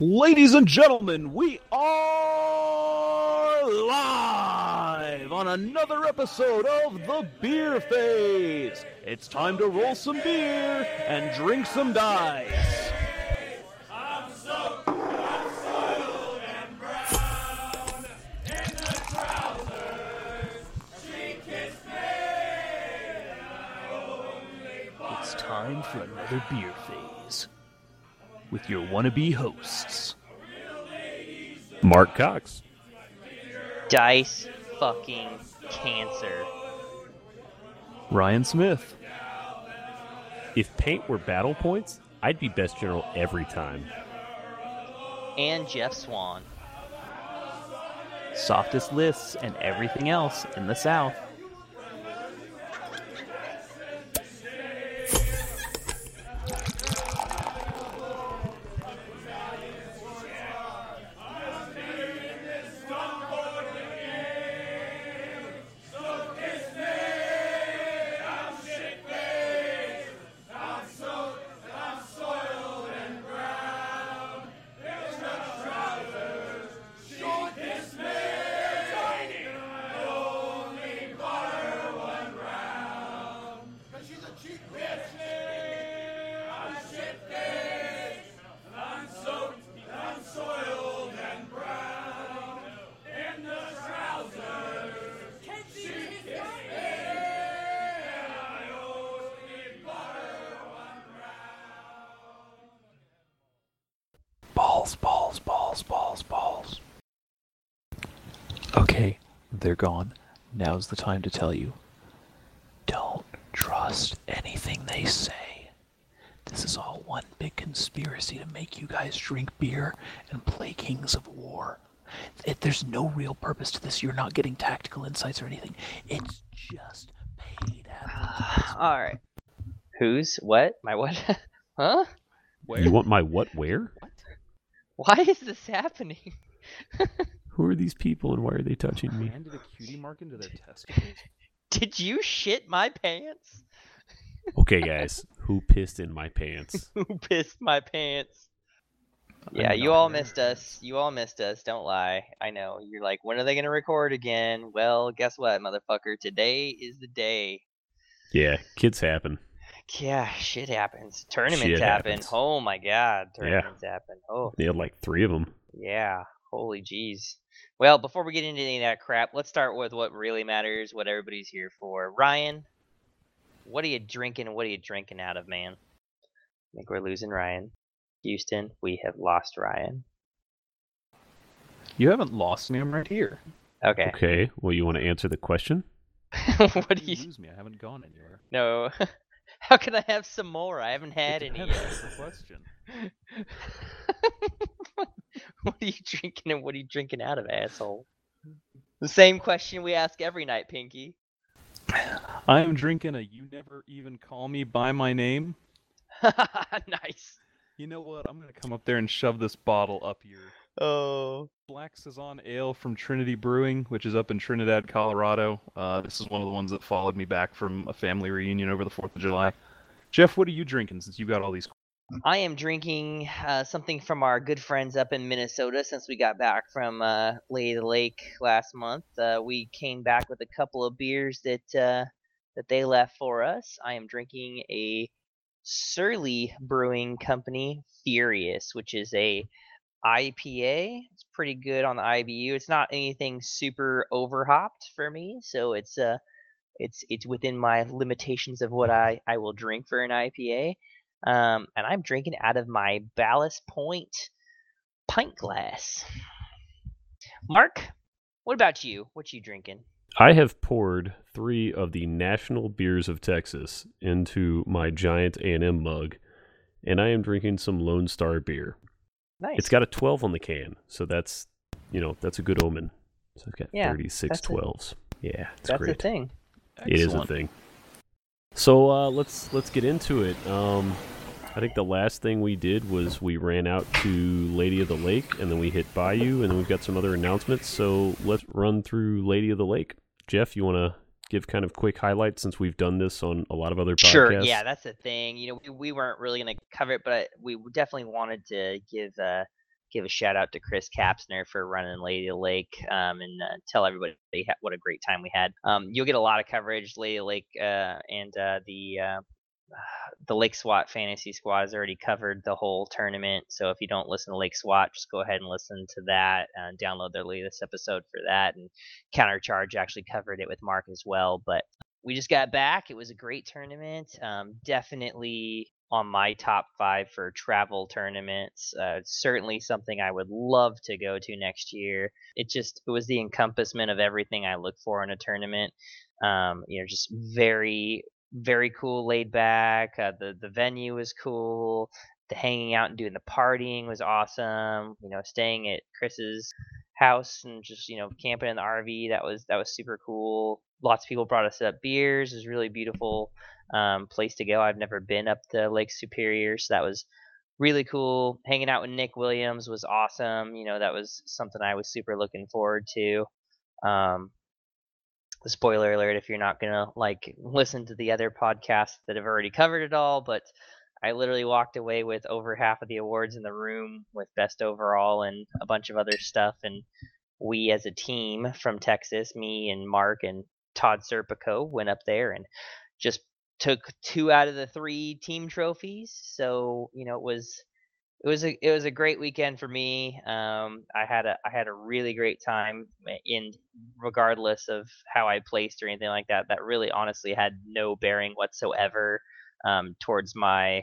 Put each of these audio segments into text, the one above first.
Ladies and gentlemen, we are live on another episode of The Beer Phase. It's time to roll some beer and drink some dice. It's time for another beer phase with your wannabe hosts. Mark Cox. Dice fucking cancer. Ryan Smith. If paint were battle points, I'd be best general every time. And Jeff Swan. Softest lists and everything else in the South. They're gone. Now's the time to tell you. Don't trust anything they say. This is all one big conspiracy to make you guys drink beer and play Kings of War. It, there's no real purpose to this. You're not getting tactical insights or anything. It's just paid advertising. Alright. Who's? What? My what? huh? Where? You want my what where? What? Why is this happening? Who are these people and why are they touching me? Handed a cutie mark into their testicles? Did you shit my pants? Okay, guys, who pissed in my pants? Who pissed my pants? Yeah, I'm you all here. missed us. You all missed us. Don't lie. I know. You're like, when are they going to record again? Well, guess what, motherfucker? Today is the day. Yeah, kids happen. Yeah, shit happens. Tournaments Shit happen. happens. Oh my god, Yeah. tournaments happen. Oh, They had like three of them. yeah. Holy jeez. Well, before we get into any of that crap, let's start with what really matters, what everybody's here for. Ryan, what are you drinking? What are you drinking out of, man? I think we're losing Ryan. Houston, we have lost Ryan. You haven't lost me. I'm right here. Okay. Okay, well, you want to answer the question? what do you you? lose me? I haven't gone anywhere. No. How can I have some more? I haven't had any depends. yet. That's the question. what are you drinking and what are you drinking out of, asshole? The same question we ask every night, Pinky. I am drinking a "You Never Even Call Me by My Name." nice. You know what? I'm gonna come up there and shove this bottle up your Oh. Black Saison Ale from Trinity Brewing, which is up in Trinidad, Colorado. Uh, this is one of the ones that followed me back from a family reunion over the Fourth of July. Jeff, what are you drinking since you got all these? I am drinking uh, something from our good friends up in Minnesota since we got back from uh, Lady of the Lake last month. Uh, we came back with a couple of beers that uh, that they left for us. I am drinking a Surly Brewing Company Furious, which is a IPA. It's pretty good on the IBU. It's not anything super overhopped for me, so it's uh it's it's within my limitations of what I I will drink for an IPA. Um, and I'm drinking out of my Ballast Point pint glass. Mark, what about you? What you drinking? I have poured three of the national beers of Texas into my giant A&M mug, and I am drinking some Lone Star beer. Nice. It's got a 12 on the can, so that's, you know, that's a good omen. So it's got Yeah, 36 that's a- 12s. Yeah, it's That's great. the thing. It is a thing. So uh, let's let's get into it. Um, I think the last thing we did was we ran out to Lady of the Lake, and then we hit Bayou, and then we've got some other announcements. So let's run through Lady of the Lake. Jeff, you want to give kind of quick highlights since we've done this on a lot of other podcasts? Sure. Yeah, that's the thing. You know, we, we weren't really going to cover it, but we definitely wanted to give uh, give a shout out to Chris Kapsner for running Lady Lake um, and uh, tell everybody what a great time we had. Um, you'll get a lot of coverage. Lady Lake uh, and uh, the uh, the Lake SWAT fantasy squad has already covered the whole tournament. So if you don't listen to Lake SWAT, just go ahead and listen to that and download their latest episode for that. And Countercharge actually covered it with Mark as well. But we just got back. It was a great tournament. Um, definitely on my top five for travel tournaments. Uh, certainly something I would love to go to next year. It just it was the encompassment of everything I look for in a tournament. Um, you know, just very very cool, laid back. Uh, the the venue was cool. The hanging out and doing the partying was awesome. You know, staying at Chris's house and just you know camping in the RV that was that was super cool. Lots of people brought us up beers. It was really beautiful um, place to go. I've never been up to Lake Superior, so that was really cool. Hanging out with Nick Williams was awesome. You know, that was something I was super looking forward to. Um, spoiler alert if you're not gonna like listen to the other podcasts that have already covered it all but i literally walked away with over half of the awards in the room with best overall and a bunch of other stuff and we as a team from texas me and mark and todd serpico went up there and just took two out of the three team trophies so you know it was it was a it was a great weekend for me. Um, I had a I had a really great time in regardless of how I placed or anything like that. That really honestly had no bearing whatsoever um, towards my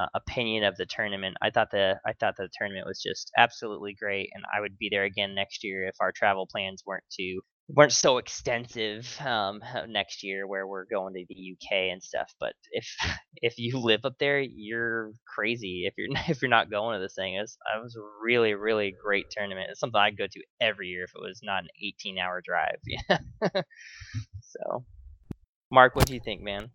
uh, opinion of the tournament. I thought the I thought the tournament was just absolutely great, and I would be there again next year if our travel plans weren't to weren't so extensive um, next year where we're going to the UK and stuff. But if if you live up there, you're crazy if you're if you're not going to this thing. It's it was a really really great tournament. It's something I'd go to every year if it was not an 18 hour drive. Yeah. so, Mark, what do you think, man?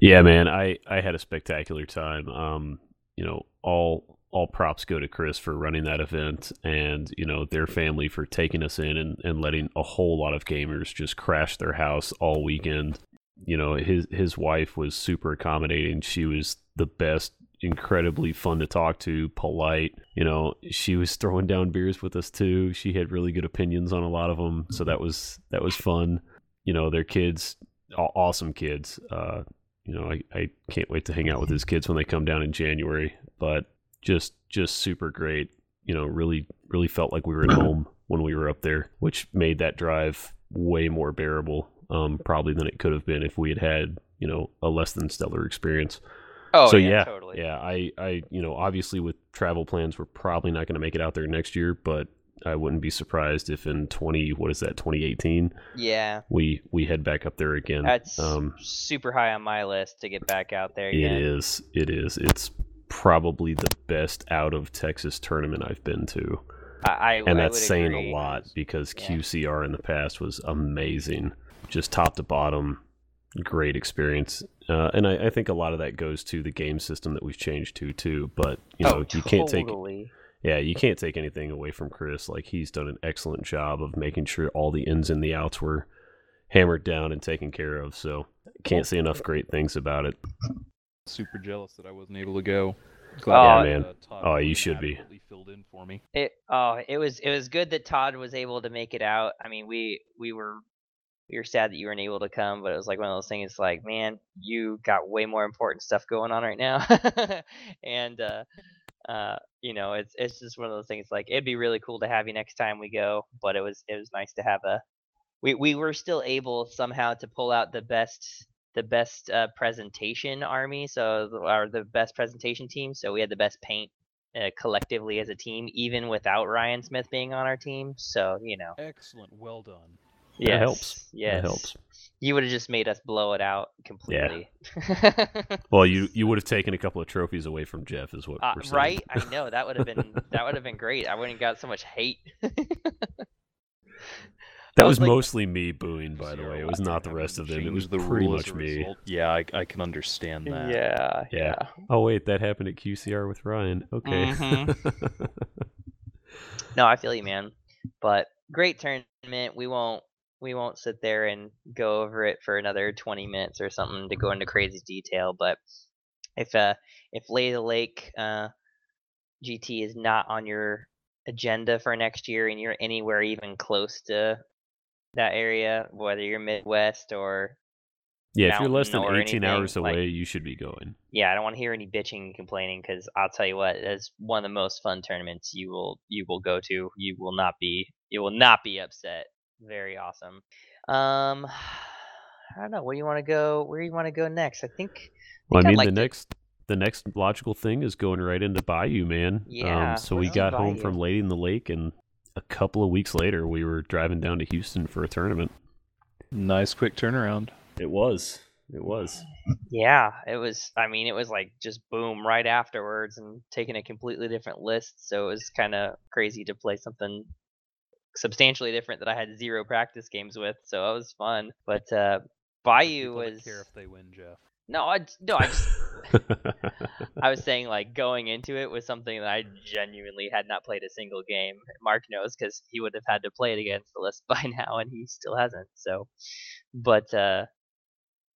Yeah, man, I I had a spectacular time. Um, you know, all all props go to Chris for running that event and, you know, their family for taking us in and, and letting a whole lot of gamers just crash their house all weekend. You know, his his wife was super accommodating. She was the best, incredibly fun to talk to, polite. You know, she was throwing down beers with us too. She had really good opinions on a lot of them, so that was that was fun. You know, their kids, awesome kids. Uh, you know, I, I can't wait to hang out with his kids when they come down in January. But just just super great. You know, really really felt like we were at home when we were up there, which made that drive way more bearable, um, probably than it could have been if we had had you know a less than stellar experience. Oh, so yeah, yeah, totally. yeah. I, I, you know, obviously with travel plans, we're probably not going to make it out there next year, but I wouldn't be surprised if in twenty, what is that, twenty eighteen? Yeah, we we head back up there again. that's um, super high on my list to get back out there again. it is, it is. It's probably the best out of Texas tournament I've been to. I, I and I that's would saying agree. a lot because Yeah. QCR in the past was amazing, just top to bottom, great experience. Uh, and I, I think a lot of that goes to the game system that we've changed to too. But you know, oh, you can't take totally. Yeah, you can't take anything away from Chris. Like he's done an excellent job of making sure all the ins and the outs were hammered down and taken care of. So can't say enough great things about it. super jealous that I wasn't able to go. Oh, Yeah, man. uh, Oh, you should be. Filled in for me. It oh, it was it was good that Todd was able to make it out. I mean, we we were we were sad that you weren't able to come, but it was like one of those things. Like, man, you got way more important stuff going on right now, and uh, uh, you know, it's it's just one of those things. Like, it'd be really cool to have you next time we go, but it was it was nice to have a. We we were still able somehow to pull out the best the best uh, presentation army, so or the best presentation team. So we had the best paint uh, collectively as a team, even without Ryan Smith being on our team. So you know, Excellent, well done. That yes, helps. Yes, That helps. You would have just made us blow it out completely. Yeah. Well, you you would have taken a couple of trophies away from Jeff, is what uh, we're saying. right? I know that would have been that would have been great. I wouldn't have got so much hate. That I was was like- mostly me booing, by the way. It was not the rest of them. It was the pretty much me. Yeah, I, I can understand that. yeah, Yeah. Oh wait, that happened at QCR with Ryan. Okay. Mhm. No, I feel you, man. But great tournament. We won't we won't sit there and go over it for another 20 minutes or something to go into crazy detail. But if uh if Lay the Lake uh, GT is not on your agenda for next year and you're anywhere even close to that area, whether you're Midwest or Yeah, if you're less than mountain or 18 hours anything, like- away, you should be going. yeah, I don't want to hear any bitching and complaining because I'll tell you what, it's one of the most fun tournaments you will you will go to. You will not be you will not be upset. Very awesome. Um, I don't know where you want to go. Where you want to go next? I think. I think I'd mean, like the to- next the next logical thing is going right into Bayou, man. Yeah, Um, so we got home Bayou. from Lady in the Lake, and a couple of weeks later, we were driving down to Houston for a tournament. Nice quick turnaround. It was. It was. Yeah, it was. I mean, it was like just boom right afterwards, and taking a completely different list. So it was kind of crazy to play something substantially different that I had zero practice games with. So it was fun. But uh, Bayou was care if they win, Jeff. no, I no, I just I was saying like going into it was something that I genuinely had not played a single game. Mark knows because he would have had to play it against the list by now, and he still hasn't. So, but uh,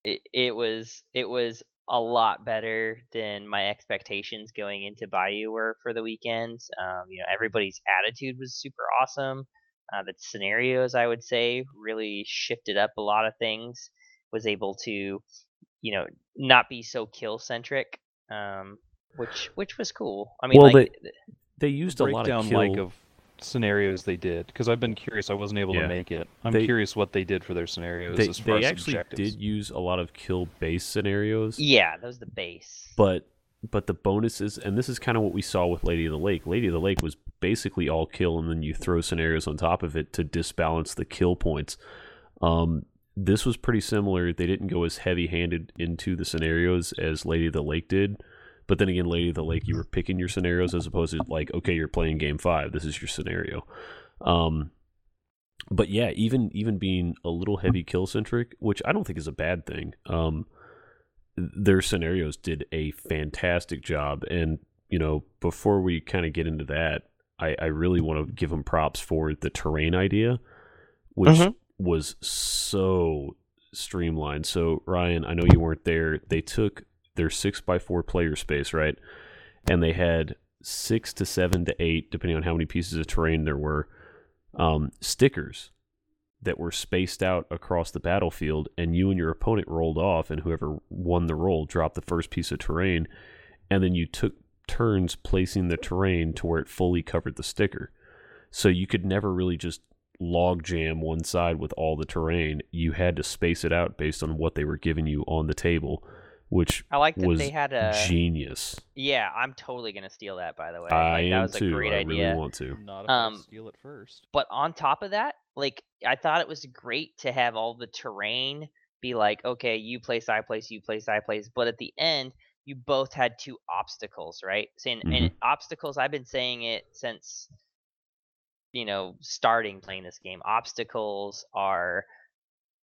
it it was it was a lot better than my expectations going into Bayou were for the weekend. Um, you know, everybody's attitude was super awesome. Uh, the scenarios, I would say, really shifted up a lot of things. Was able to you know not be so kill centric um which which was cool i mean Well, like th- they used a lot of kill. like of scenarios they did because I've been curious. I wasn't able Yeah. to make it. I'm They- curious what they did for their scenarios they as far they as actually objectives. did use a lot of kill based scenarios. yeah that was the base but but the bonuses and this is kind of what we saw with lady of the lake. Lady of the lake was basically all kill and then you throw scenarios on top of it to disbalance the kill points. Um this was pretty similar. They didn't go as heavy handed into the scenarios as lady of the lake did but then again lady of the lake you were picking your scenarios as opposed to like okay you're playing game five this is your scenario. Um but yeah even even being a little heavy kill centric which i don't think is a bad thing um their scenarios did a fantastic job. And, you know, before we kind of get into that, I, I really want to give them props for the terrain idea, which Mhm. was so streamlined. So, Ryan, I know you weren't there. They took their six by four player space, right? And they had six to seven to eight, depending on how many pieces of terrain there were, um, stickers that were spaced out across the battlefield, and you and your opponent rolled off, and whoever won the roll dropped the first piece of terrain, and then you took turns placing the terrain to where it fully covered the sticker. So you could never really just log jam one side with all the terrain. You had to space it out based on what they were giving you on the table, which i like that was they had a genius. yeah i'm totally gonna steal that by the way I like, that am was a too. great I idea really want to. Not if Um, steal it first. but on top of that like i thought it was great to have all the terrain be like okay you place i place you place i place but at the end you both had two obstacles right saying and obstacles i've been saying it since you know starting playing this game obstacles are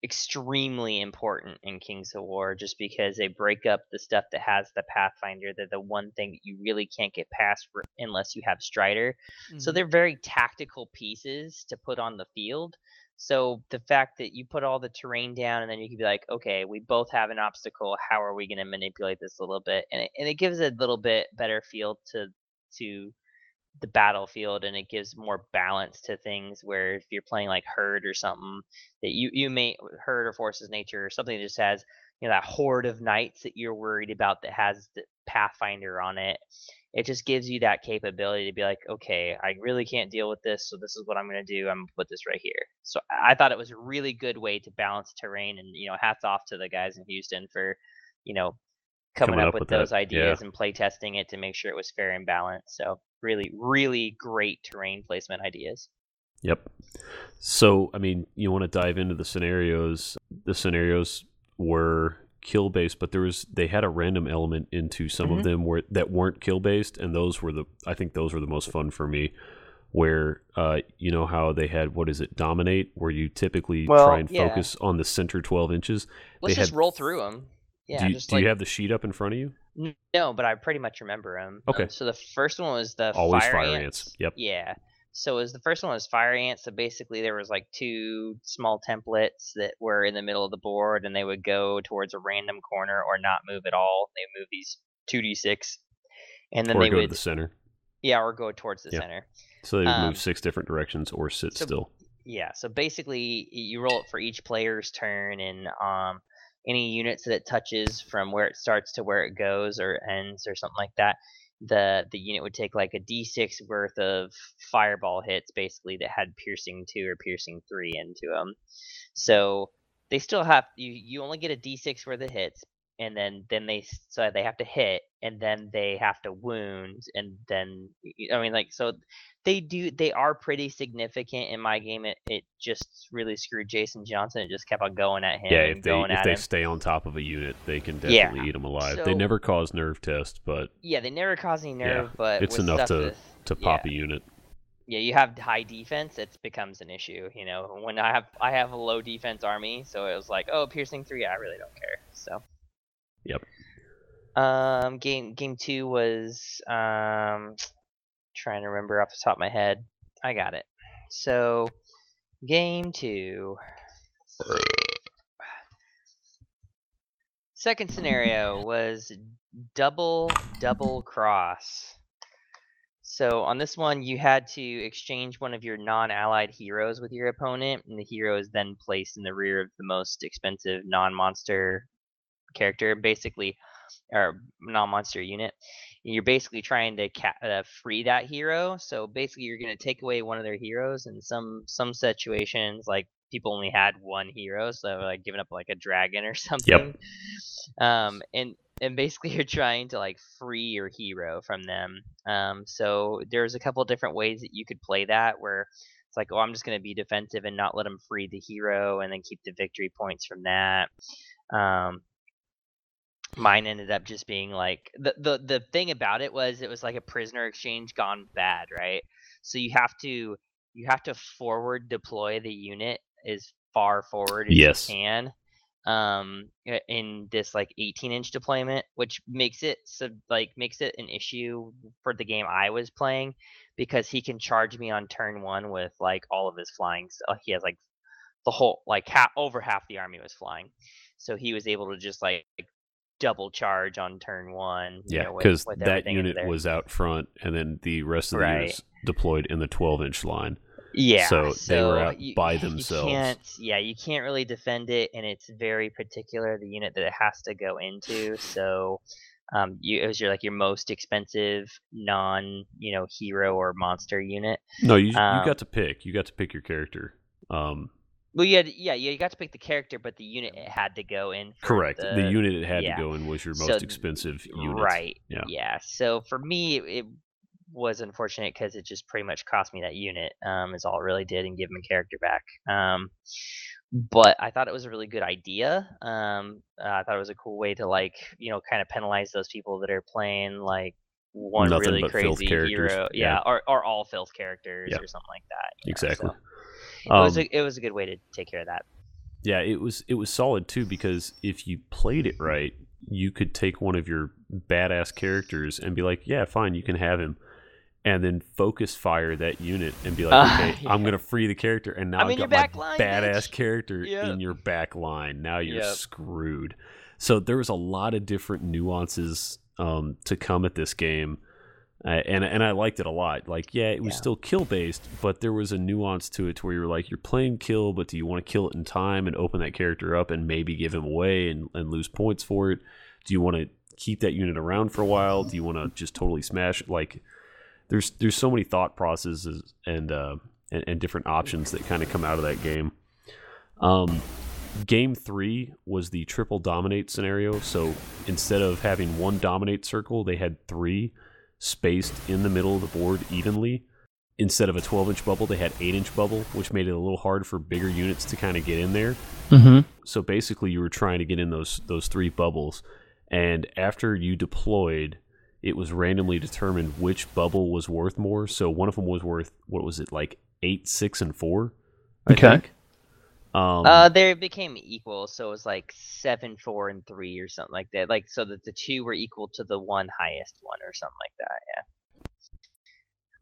extremely important in Kings of War just because they break up the stuff that has the Pathfinder. They're the one thing that you really can't get past unless you have Strider. So mm-hmm. they're very tactical pieces to put on the field. So the fact that you put all the terrain down and then you can be like, okay, we both have an obstacle. How are we going to manipulate this a little bit? And it, and it gives a little bit better feel to to the battlefield and it gives more balance to things where if you're playing like herd or something that you you may uh, herd or forces nature or something that just has you know that horde of knights that you're worried about that has the pathfinder on it it just gives you that capability to be like okay i really can't deal with this so this is what i'm going to do i'm going to put this right here so i thought it was a really good way to balance terrain and you know hats off to the guys in houston for you know coming, Coming up, up with with that, those yeah. ideas and play testing it to make sure it was fair and balanced so really really great terrain placement ideas Yep. So, I mean, you want to dive into the scenarios. The scenarios were kill based, but there was they had a random element into some Mhm. of them where that weren't kill based, and those were the I think those were the most fun for me. Where uh, you know how they had what is it dominate, where you typically Well, try and yeah. focus on the center twelve inches. let's They just had- roll through them yeah do you, do like you have the sheet up in front of you? No, but I pretty much remember them. Okay. so the first one was the Always fire, fire ants. ants. Yep. Yeah. So it was the first one was fire ants. So basically, there was like two small templates that were in the middle of the board, and they would go towards a random corner or not move at all. They would move these two d six, and then or they go would to the center. Yeah, or go towards the Yeah. center. So they Um, move six different directions or sit so- still. Yeah, so basically you roll it for each player's turn, and um, any units that it touches from where it starts to where it goes or ends or something like that, the the unit would take like a d6 worth of fireball hits, basically that had piercing two or piercing three into them. So they still have you. You only get a d6 worth of hits, and then then they so they have to hit, and then they have to wound, and then i mean like so they do they are pretty significant in my game. It it just really screwed Jason Johnson. It just kept on going at him Yeah, if they if they him. stay on top of a unit, they can Yeah, definitely eat them alive. so- they never cause nerve test, but Yeah, they never cause any Yeah, nerve, but it's enough to with- to pop a unit. yeah, you have high defense, it becomes an issue. You know, when I have I have a low defense army, so it was like, oh, piercing three, I really don't care. So. Yep. Um, game game two was um, trying to remember off the top of my head. I got it. So, game two. Second scenario was double double cross. So on this one, you had to exchange one of your non-allied heroes with your opponent, and the hero is then placed in the rear of the most expensive non-monster character, basically, or non-monster unit. And you're basically trying to ca- uh, free that hero. So basically, you're going to take away one of their heroes. In some some situations, like people only had one hero, so like giving up like a dragon or something. yep. Um, and and basically you're trying to like free your hero from them. Um, so there's a couple different ways that you could play that where it's like, oh, I'm just going to be defensive and not let them free the hero, and then keep the victory points from that. Um, mine ended up just being like the the the thing about it was it was like a prisoner exchange gone bad, right? So you have to you have to forward deploy the unit as far forward as Yes. you can um in this like 18 inch deployment which makes it so like makes it an issue for the game i was playing because he can charge me on turn one with like all of his flying stuff he has like the whole like half over half the army was flying so he was able to just like double charge on turn one Yeah, know, with- because that unit was out front, and then the rest of the Right. units deployed in the 12 inch line. Yeah. So they were out you- by you themselves. can't, yeah, you can't really defend it, and it's very particular the unit that it has to go into. So, um, you it was your like your most expensive non, you know, hero or monster unit. No, you you Um, got to pick. You got to pick your character. Um, Well, you had, yeah, you got to pick the character, but the unit it had to go in. correct. The, unit it had yeah. to go in was your most th- expensive unit. Right. Yeah. Yeah. So for me, it, was unfortunate because it just pretty much cost me that unit. Um, is all it really did, and give him a character back. Um, but I thought it was a really good idea. Um, uh, I thought it was a cool way to like you know kind of penalize those people that are playing like one Nothing really crazy hero, Yeah. yeah, or or all filth characters Yeah. or something like that. you know, Exactly. So it was Um, a, it was a good way to take care of that. Yeah, it was it was solid too because if you played it right, you could take one of your badass characters and be like, "Yeah, fine, you can have him," and then focus fire that unit and be like, Uh, "Okay, I'm gonna free the character, and now I'm I've got my back line, badass bitch." character Yep. in your back line. Now you're Yep. screwed." So there was a lot of different nuances um, to come at this game. Uh, and and I liked it a lot. Like, yeah, it was Yeah. still kill based, but there was a nuance to it to where you were like, you're playing kill, but do you want to kill it in time and open that character up and maybe give him away and, and lose points for it? Do you want to keep that unit around for a while? Do you want to just totally smash? it? Like, there's there's so many thought processes and uh, and, and different options that kind of come out of that game. Um, game three was the triple dominate scenario. So instead of having one dominate circle, they had three spaced in the middle of the board evenly. Instead of a 12 inch bubble, they had 8 inch bubble, which made it a little hard for bigger units to kind of get in there. Mm-hmm. So basically, you were trying to get in those those three bubbles, and after you deployed, it was randomly determined which bubble was worth more. So one of them was worth what was it like eight, six, and four? I Okay. think. Um, uh, they became equal, so it was like seven, four, and three, or something like that. Like so that the two were equal to the one highest one, or something like that. Yeah.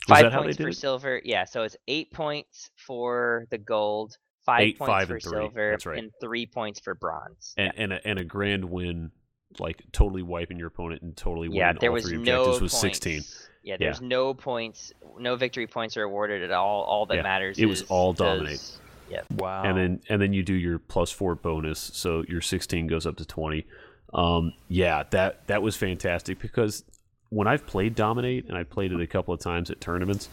Five that how they points did for it? silver. Yeah, so it's eight points for the gold, five Eight, points five, for silver, That's right. and three points for bronze. and and a, and a grand win, like totally wiping your opponent and totally winning yeah, there all was three no objectives was points. sixteen. Yeah, there's no points, no victory points are awarded at all. All that Yeah, matters. it was all dominate. does- Yeah. Wow. and then and then you do your plus four bonus, so your sixteen goes up to twenty. Um, yeah, that that was fantastic because when I've played dominate and I played it a couple of times at tournaments,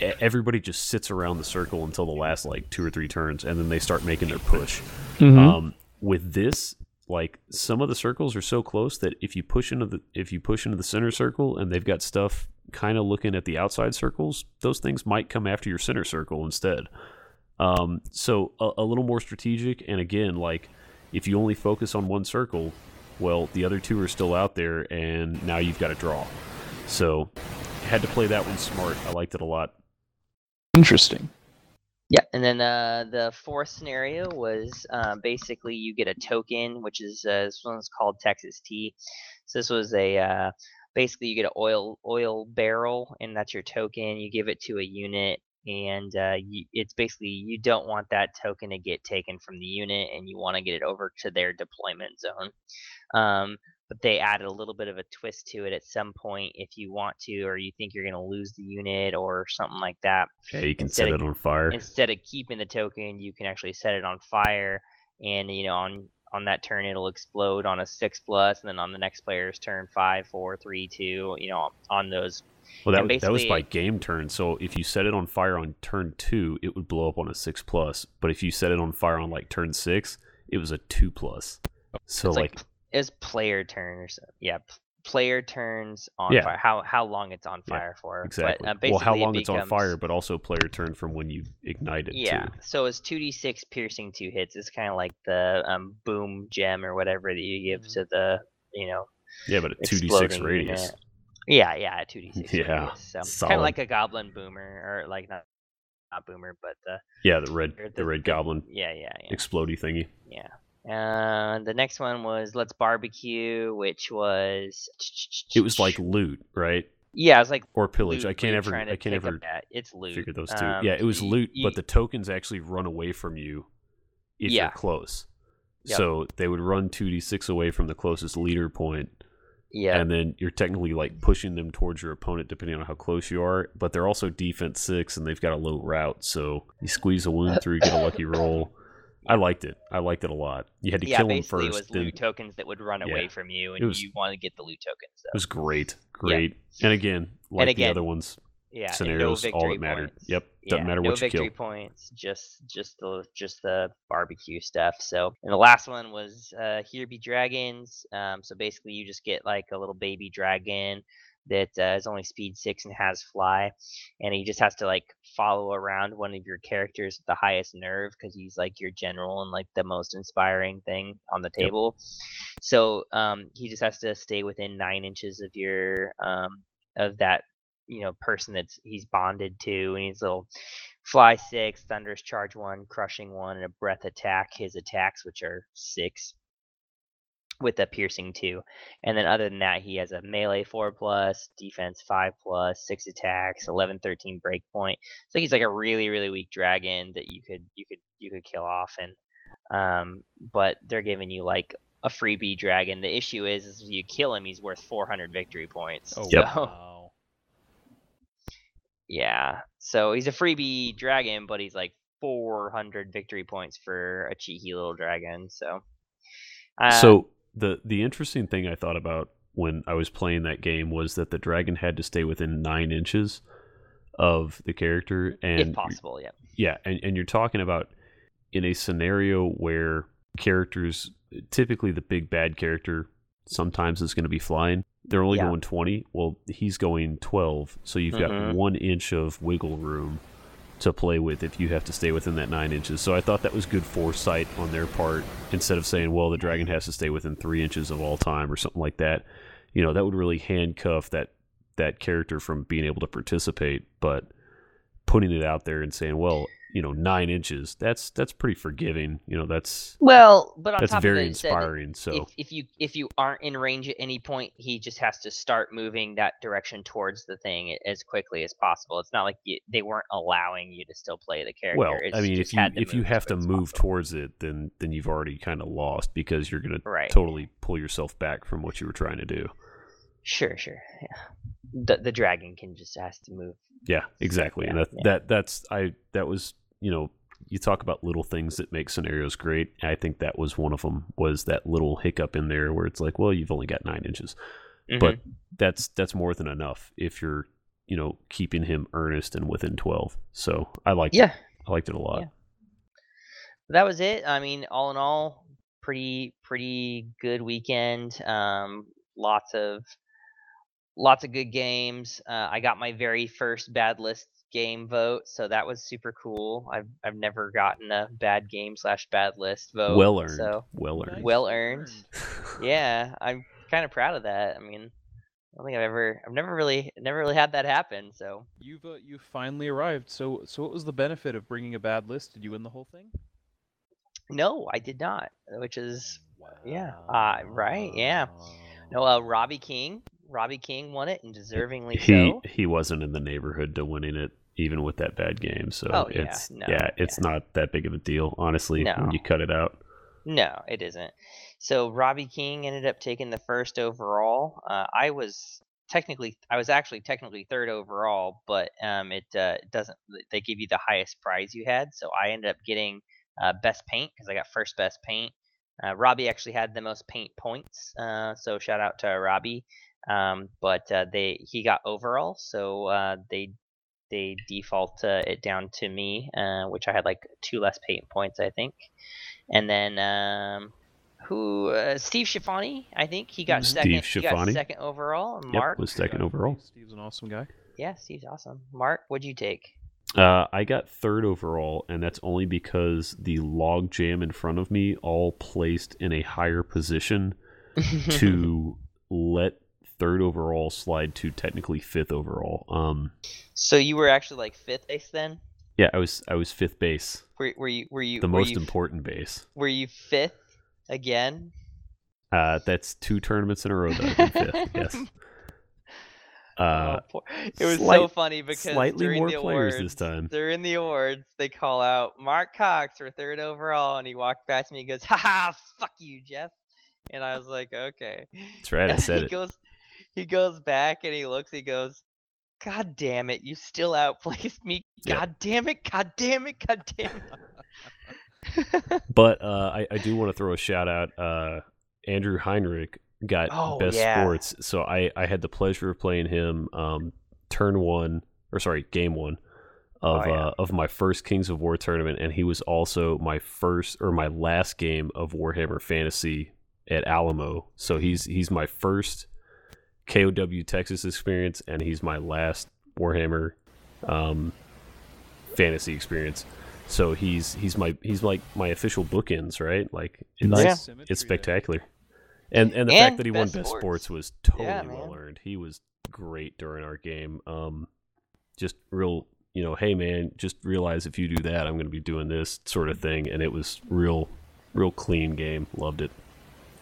everybody just sits around the circle until the last like two or three turns, and then they start making their push. Mm-hmm. Um, with this, like some of the circles are so close that if you push into the if you push into the center circle and they've got stuff kind of looking at the outside circles, those things might come after your center circle instead. Um, so a, a little more strategic, and again, like if you only focus on one circle, well, the other two are still out there, and now you've got to draw. So had to play that one smart. I liked it a lot. Interesting. Yeah, and then uh, the fourth scenario was uh, basically you get a token, which is uh, this one's called Texas Tea. So this was a uh, basically you get an oil oil barrel, and that's your token. You give it to a unit, and uh, you, it's basically you don't want that token to get taken from the unit, and you want to get it over to their deployment zone. Um, but they added a little bit of a twist to it at some point if you want to, or you think you're going to lose the unit or something like that Yeah, you can Instead set of- it on fire. instead of keeping the token, you can actually set it on fire, and you know on on that turn it'll explode on a six plus, and then on the next player's turn five, four, three, two. You know on those. Well, that, was- that was by game turn. So if you set it on fire on turn two, it would blow up on a six plus. But if you set it on fire on like turn six, it was a two plus. So like, like, it's player turn or so. Yeah, player turns on Yeah. fire. How how long it's on Yeah, fire for? exactly. But, uh, well, how basically it long it's on fire, but also player turn from when you ignite it Yeah, too. so it's two d six piercing two hits. It's kind of like the um boom gem or whatever that you give to the you know Yeah, but a two d six radius. Yeah, yeah, two d six. Yeah, so kind of like a goblin boomer, or like not not boomer, but the Yeah, the red or the red goblin Yeah, yeah, yeah, explodey thingy. yeah. Uh, the next one was Let's Barbecue, which was It was like loot, right? yeah, it was like Or pillage. loot, I can't ever I can't ever. It's loot. figure those two. Um, yeah, it was loot, y- but the tokens actually run away from you if Yeah. you're close. Yep. So they would run two d six away from the closest leader point, yeah, and then you're technically like pushing them towards your opponent depending on how close you are. But they're also defense six, and they've got a low rout, so you squeeze a wound through, get a lucky roll. I liked it. I liked it a lot. You had to yeah. kill them Basically, first. it was then loot tokens that would run Yeah. away from you, and was- you want to get the loot tokens. So. it was great, great. And again, like the again, other ones, yeah, scenarios, no all that mattered. points. Yep, doesn't yeah, matter no what you victory kill. points, just just the just the barbecue stuff. So, and the last one was uh, here be dragons. Um, so basically, you just get like a little baby dragon that uh, is only speed six and has fly, and he just has to like follow around one of your characters with the highest nerve because he's like your general and like the most inspiring thing on the Yep. table. So um, he just has to stay within nine inches of your um, of that you know person that's he's bonded to and he's little fly six thunderous charge one crushing one and a breath attack his attacks which are six with a piercing two and then other than that he has a melee four plus defense five plus six attacks 11 13 break point so he's like a really really weak dragon that you could you could you could kill off and um but they're giving you like a freebie dragon the issue is, is if you kill him he's worth 400 victory points Oh, Yep. so wow. Yeah. So he's a freebie dragon, but he's like 400 victory points for a cheeky little dragon. So. Uh, so the the interesting thing I thought about when I was playing that game was that the dragon had to stay within nine inches of the character, and if possible, yeah. yeah, and, and you're talking about in a scenario where characters, typically the big bad character, sometimes is going to be flying. They're only Yeah. going 20. Well, he's going 12. So you've got Mhm. one inch of wiggle room to play with if you have to stay within that nine inches. So I thought that was good foresight on their part instead of saying, well, the dragon has to stay within three inches of all time or something like that. You know, that would really handcuff that that character from being able to participate. But putting it out there and saying, well, you know, nine inches, that's that's pretty forgiving. You know, that's Well, but on that's top very of it, it said inspiring. So if, if you if you aren't in range at any point, he just has to start moving that direction towards the thing as quickly as possible. It's not like you, they weren't allowing you to still play the character. well, It's I mean, if you if you have to move possible. towards it, then then you've already kind of lost because you're going to Right. totally pull yourself back from what you were trying to do. Sure, sure. Yeah. The the dragon can just has to move. Yeah, exactly. and that yeah. that that's I that was you know you talk about little things that make scenarios great. I think that was one of them. Was that little hiccup in there where it's like, well, you've only got nine inches, but that's that's more than enough if you're you know keeping him earnest and within twelve. So I liked yeah, I liked it a lot. Yeah. that was it. I mean, all in all, pretty pretty good weekend. Um, lots of lots of good games. Uh, I got my very first bad list game vote, so that was super cool. I've I've never gotten a bad game slash bad list vote. well earned. So well earned. well earned. yeah, I'm kind of proud of that. I mean, I don't think I've ever I've never really never really had that happen. So You've uh, you finally arrived. So so what was the benefit of bringing a bad list? Did you win the whole thing? no, I did not, which is yeah, uh, right, yeah. no. Uh, Robbie King, Robbie King won it and deservingly he so. he wasn't in the neighborhood to winning it even with that bad game. So Oh, yeah, it's no, yeah, it's not that big of a deal, honestly, when you cut it out. No, it isn't. So Robbie King ended up taking the first overall. Uh, I was technically, I was actually technically third overall, but um, it uh, doesn't. They give you the highest prize you had, so I ended up getting uh, best paint because I got first best paint. Uh, Robbie actually had the most paint points, uh, so shout out to Robbie. Um, but uh, they he got overall, so uh, they they default uh, it down to me, uh, which I had like two less paint points, I think. And then um, who? Uh, Steve Schifani, I think he got Steve second. He got Schifani. second overall. And Yep, Mark, was second Yeah, overall. Steve's an awesome guy. yeah, Steve's awesome. Mark, what'd you take? Uh, I got third overall, and that's only because the log jam in front of me all placed in a higher position to let third overall slide to technically fifth overall. Um, so you were actually like fifth base then? yeah, I was I was fifth base, Were, were you? Were you? the were most you, important base. Were you fifth again? Uh, that's two tournaments in a row that I've been fifth. Yes. Uh, Oh, it was so funny because slightly during more the players awards, this time. During the awards, they call out Mark Cox for third overall, and he walked past me and goes, "Ha ha, fuck you, Jeff." And I was like, "Okay." That's right. I said he it. goes, he goes back and he looks. He goes, "God damn it, you still outplaced me. Yep. God damn it. God damn it. God damn it." But uh, I, I do want to throw a shout out. Uh, Andrew Heinrich got Oh, best yeah. sports, so I, I had the pleasure of playing him um, turn one or sorry game one of Oh, yeah. uh, of my first Kings of War tournament, and he was also my first or my last game of Warhammer Fantasy at Alamo. So he's he's my first KOW Texas experience, and he's my last Warhammer um, fantasy experience. So he's he's my he's like my official bookends, right? Like it's, Yeah. It's spectacular. And and the And fact that he won best best sports, sports. was totally Yeah, well earned. He was great during our game. Um, just real, you know, hey man, just realize if you do that, I'm going to be doing this sort of thing, and it was real, real clean game. Loved it.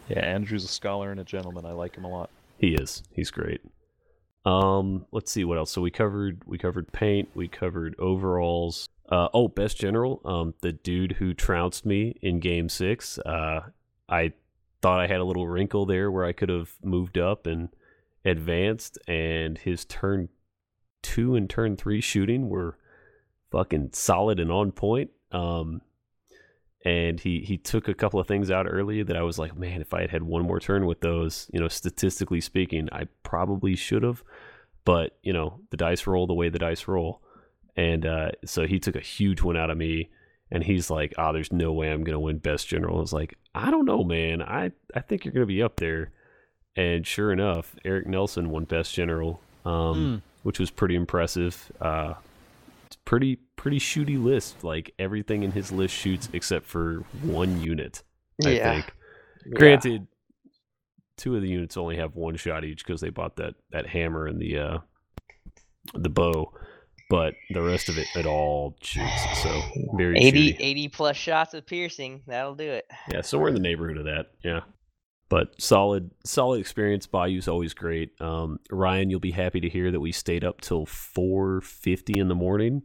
Yeah, Andrew's a scholar and a gentleman. I like him a lot. He is. He's great. Um, let's see what else. So we covered we covered paint, we covered overalls. Uh, oh, best general. Um, the dude who trounced me in game six. Uh, I thought I had a little wrinkle there where I could have moved up and advanced, and his turn two and turn three shooting were fucking solid and on point. Um, and he he took a couple of things out early that I was like, man, if I had had one more turn with those, you know, statistically speaking, I probably should have. But you know, the dice roll the way the dice roll, and uh, so he took a huge one out of me. And he's like, "Ah, there's no way I'm gonna win best general." I was like, "I don't know, man. I I think you're gonna be up there." And sure enough, Eric Nelson won best general, um, which was pretty impressive. Uh, pretty pretty shooty list. Like everything in his list shoots except for one unit. I Yeah. think. Granted, two of the units only have one shot each because they bought that that hammer and the uh, the bow, but the rest of it it all shoots. So very 80, shooty. 80 plus shots of piercing. That'll do it. Yeah, somewhere in the neighborhood of that. Yeah. But solid, solid experience. Bayou's always great. Um, Ryan, you'll be happy to hear that we stayed up till four fifty in the morning.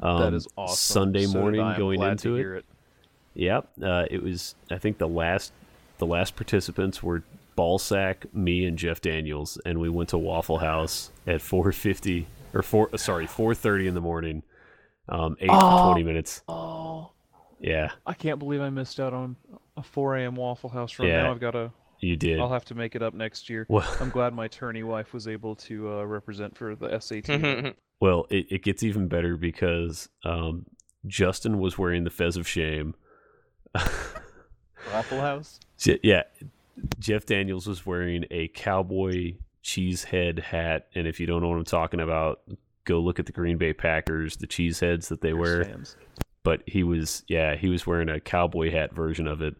Um, that is awesome. Sunday morning. I'm going into it. it. Yep. Uh, it was. I think the last, the last participants were Ballsack, me, and Jeff Daniels, and we went to Waffle House at 4:50 or four. uh, Sorry, 4:30 in the morning. Um, ate for Oh. 20 minutes. Oh, Yeah, I can't believe I missed out on a 4 a.m. Waffle House run. Yeah. Now I've got to. you did. I'll have to make it up next year. Well, I'm glad my attorney wife was able to uh, represent for the SAT. well, it, it gets even better because um, Justin was wearing the fez of shame. Waffle House. Yeah, Jeff Daniels was wearing a cowboy cheese head hat, and if you don't know what I'm talking about, go look at the Green Bay Packers, the cheese heads that they wear. Fans. But he was, yeah, he was wearing a cowboy hat version of it,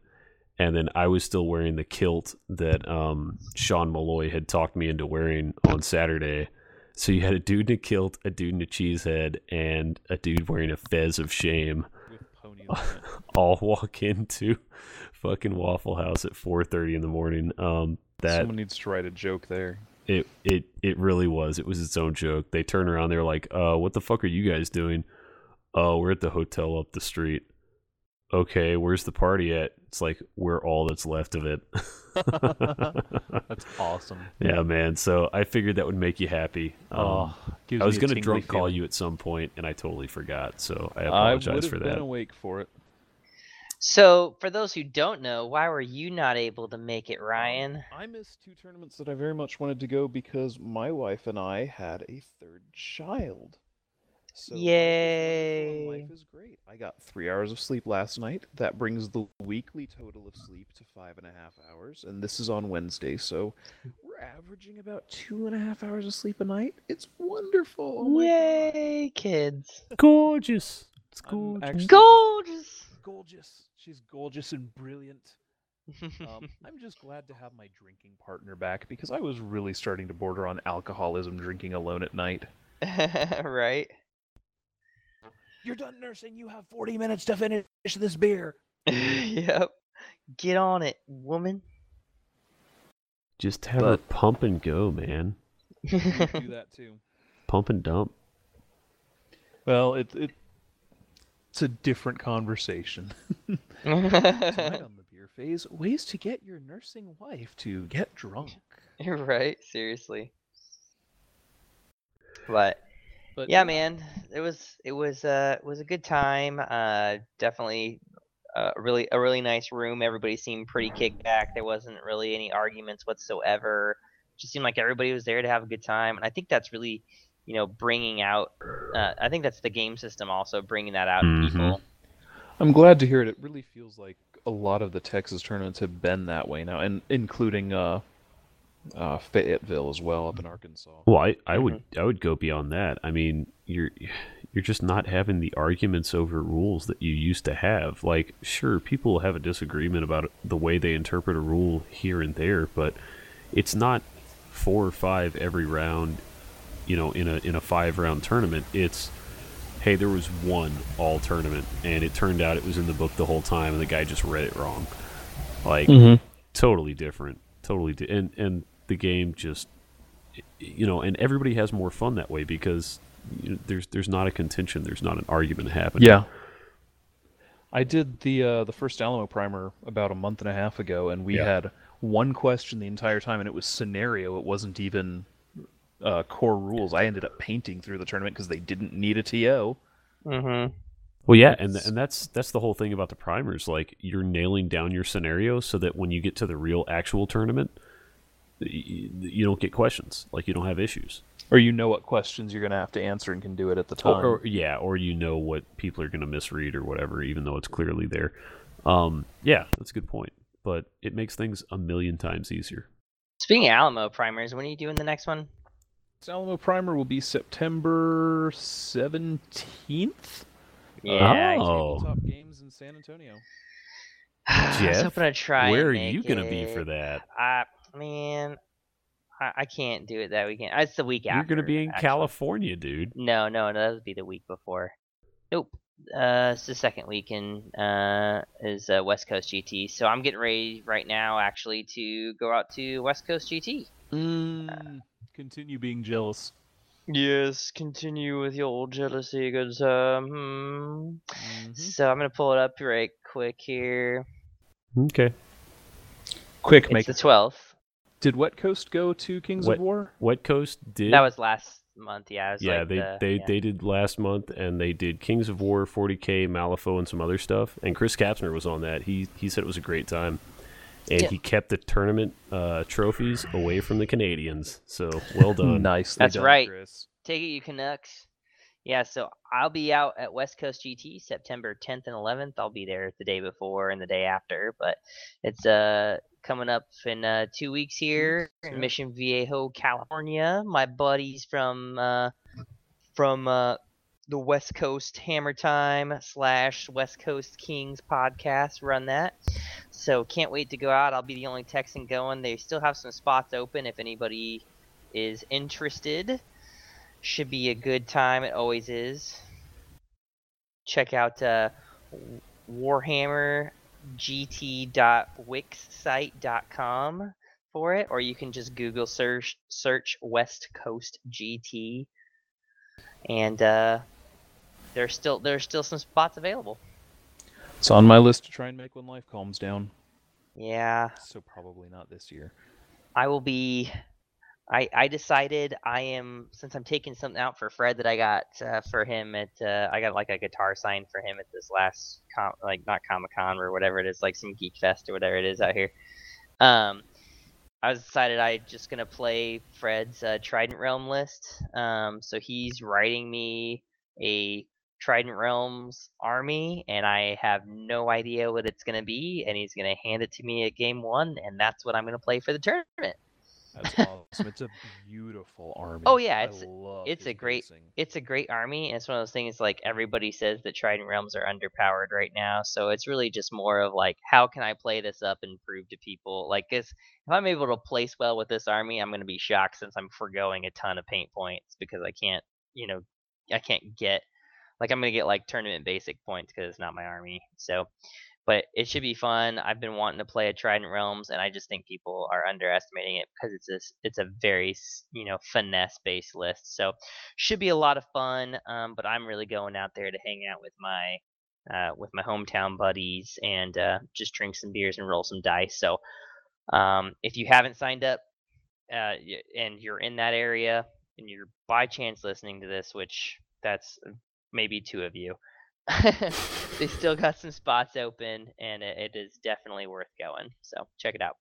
and then I was still wearing the kilt that um, Sean Malloy had talked me into wearing on Saturday. So you had a dude in a kilt, a dude in a cheese head, and a dude wearing a fez of shame all walk into fucking Waffle House at 4:30 in the morning. Um, that Someone needs to write a joke there. it it it really was. It was its own joke. They turn around, they're like, "Uh, what the fuck are you guys doing?" Oh, we're at the hotel up the street. Okay, where's the party at? It's like we're all that's left of it. That's awesome. yeah, man. So I figured that would make you happy. Um, oh, gives I was gonna tingly drunk call you at some point, and I totally forgot. So I apologize for that. I would apologize have been awake for it. so, for those who don't know, why were you not able to make it, Ryan? I missed two tournaments that I very much wanted to go because my wife and I had a third child. So life is Yay. Life is great. I got three hours of sleep last night. That brings the weekly total of sleep to five and a half hours, and this is on Wednesday, so we're averaging about two and a half hours of sleep a night. It's wonderful. Oh my God. Yay, kids! Gorgeous. It's gorgeous. actually- Gorgeous. Gorgeous. She's gorgeous and brilliant. Um, I'm just glad to have my drinking partner back because I was really starting to border on alcoholism drinking alone at night. right? You're done nursing. You have 40 minutes to finish this beer. yep. Get on it, woman. Just have her But- pump and go, man. do that too. Pump and dump. Well, it, it it's a different conversation. Tonight on the beer phase, ways to get your nursing wife to get drunk. You're right? Seriously. But But yeah, man, it was it was uh was a good time. Uh, definitely uh, a really a really nice room. Everybody seemed pretty kicked back. There wasn't really any arguments whatsoever. Just seemed like everybody was there to have a good time, and I think that's really, you know, bringing out. Uh, I think that's the game system also bringing that out in Mhm. people. I'm glad to hear it. It really feels like a lot of the Texas tournaments have been that way now, and including uh, uh, Fayetteville as well up in Arkansas. Well, I, I would I would go beyond that. I mean, you're you're just not having the arguments over rules that you used to have. Like, sure, people have a disagreement about the way they interpret a rule here and there, but it's not four or five every round. You know, in a in a five round tournament, it's hey, there was one all tournament, and it turned out it was in the book the whole time, and the guy just read it wrong. Like, totally different, totally, di- and and the game just you know, and everybody has more fun that way because you know, there's there's not a contention, there's not an argument happening. Yeah. I did the uh, the first Alamo primer about a month and a half ago, and we Yeah. had one question the entire time, and it was scenario. It wasn't even uh, core rules. I ended up painting through the tournament because they didn't need a TO. Mm-hmm. Well, yeah, and and that's that's the whole thing about the primers. Like you're nailing down your scenario so that when you get to the real actual tournament, y- y- you don't get questions. Like you don't have issues. Or you know what questions you're gonna have to answer and can do it at the time. Or, or yeah, or you know what people are going to misread or whatever, even though it's clearly there. Um, yeah, that's a good point. But it makes things a million times easier. Speaking of Alamo primers, when are you doing the next one? This Alamo primer will be September seventeenth. Yeah. Oh. Top games in San Antonio. I was Jeff, hoping to try. Where are you going to be for that? I man, I, I can't do it that weekend. It's the week after. You're going to be in actually. California, dude. No, no, no. That would be the week before. Nope. Uh, it's the second weekend. Uh, is uh, West Coast GT. So I'm getting ready right now, actually, to go out to West Coast GT. Mm, continue being jealous. Yes, continue with your old jealousy, good sir. Hmm. Mm-hmm. So I'm gonna pull it up right quick here. Okay. Quick, It's make the 12th. Did Wet Coast go to Kings Wet- of War? Wet Coast did. That was last month. Yeah. Was yeah, like they the- they yeah. they did last month, and they did Kings of War, 40k, Malifaux, and some other stuff. And Chris Kapsner was on that. He he said it was a great time, and Yeah. he kept the tournament uh, trophies away from the Canadians. So well done. nice. That's done, right. Chris. Take it, you Canucks. Yeah, so I'll be out at West Coast GT September 10th and 11th. I'll be there the day before and the day after, but it's uh coming up in uh, two weeks here in. Mission Viejo, California. My buddies from uh, from uh, the West Coast Hammer Time slash West Coast Kings podcast run that. So can't wait to go out. I'll be the only Texan going. They still have some spots open if anybody is interested. Should be a good time. It always is. Check out uh, Warhammer gt.wixsite.com for it, or you can just Google search search West Coast GT, and uh, there's still there's still some spots available. It's on my list to try and make when life calms down. Yeah, So probably not this year. I will be. I I decided I am since I'm taking something out for Fred that I got uh, for him at uh, I got like a guitar sign for him at this last com- like not Comic Con or whatever it is like some Geek Fest or whatever it is out here. Um, I was decided I just gonna play Fred's uh, Trident Realm list. Um, so he's writing me a Trident Realms army, and I have no idea what it's gonna be, and he's gonna hand it to me at game one, and that's what I'm gonna play for the tournament. That's awesome. It's a beautiful army. Oh, yeah, it's- it's a great- it's a great army, and it's one of those things like everybody says that Trident Realms are underpowered right now. So it's really just more of like, how can I play this up and prove to people? Like, 'cause if I'm able to place well with this army, I'm going to be shocked since I'm foregoing a ton of paint points because I can't, you know, I can't get, like, I'm going to get like tournament basic points because it's not my army. So, but it should be fun. I've been wanting to play a Trident Realms, and I just think people are underestimating it because it's this, it's a very, you know, finesse based list. So should be a lot of fun. Um, but I'm really going out there to hang out with my uh, with my hometown buddies and uh, just drink some beers and roll some dice. So um, if you haven't signed up uh, and you're in that area and you're by chance listening to this, which that's maybe two of you, they still got some spots open and it, it is definitely worth going. So check it out.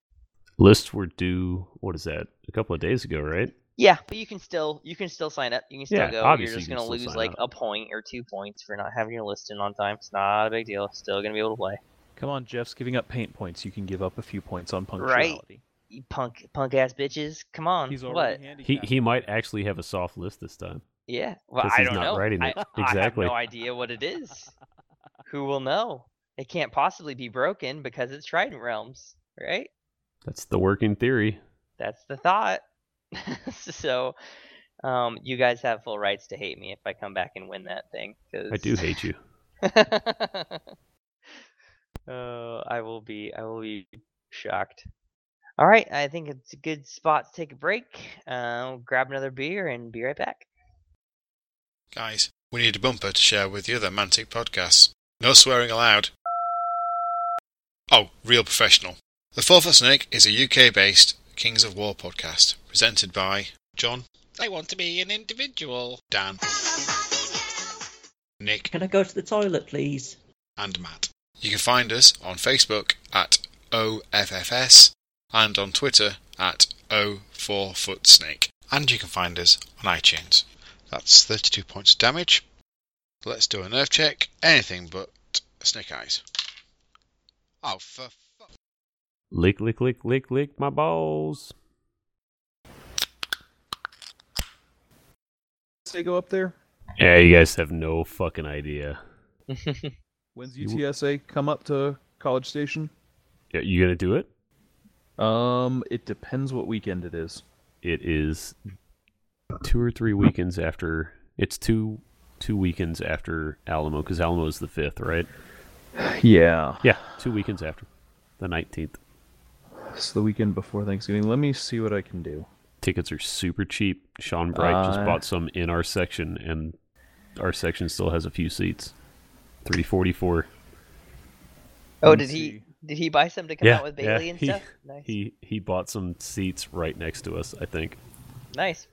Lists were due. What is that? A couple of days ago, right? Yeah, but you can still you can still sign up. You can still Yeah, go. obviously You're just you can gonna lose like up. a point or two points for not having your list in on time. It's not a big deal. Still gonna be able to play. Come on, Jeff's giving up paint points. You can give up a few points on Right. punctuality. You punk punk ass bitches. Come on. He's what? already He he might actually have a soft list this time. Yeah. Well, I don't not know. writing I, it. I have Exactly. no idea what it is. Who will know? It can't possibly be broken because it's Trident Realms, right? That's the working theory. That's the thought. so, um, you guys have full rights to hate me if I come back and win that thing. Cause... I do hate you. uh, I will be I will be shocked. All right, I think it's a good spot to take a break. Uh, grab another beer and be right back. Guys, we need a bumper to share with the other Mantic podcasts. No swearing allowed. Oh, real professional. The Four Foot Snake is a UK based Kings of War podcast presented by John. I want to be an individual. Dan. Nick Can I go to the toilet, please? and Matt. You can find us on Facebook at OFFS and on Twitter at O4Footsnake. And you can find us on iTunes. That's 32 points of damage. Let's do a nerve check. Anything but snake eyes. Oh, for fuck. Lick, lick, lick, lick, lick my balls. They go up there. Yeah, you guys have no fucking idea. When's UTSA come up to College Station? Yeah, You gonna do it? Um, it depends what weekend it is. It is two or three weekends after. It's two two weekends after Alamo because Alamo is the fifth, right? Yeah, Yeah, two weekends after the nineteenth. it's the weekend before Thanksgiving. Let me see what I can do. Tickets are super cheap. Sean Bright just Uh, bought some in our section, and our section still has a few seats. Three forty four. Oh, did he. Did he buy some to come Yeah, out with yeah, Bailey and he- stuff? Nice. He he bought some seats right next to us. I think. nice.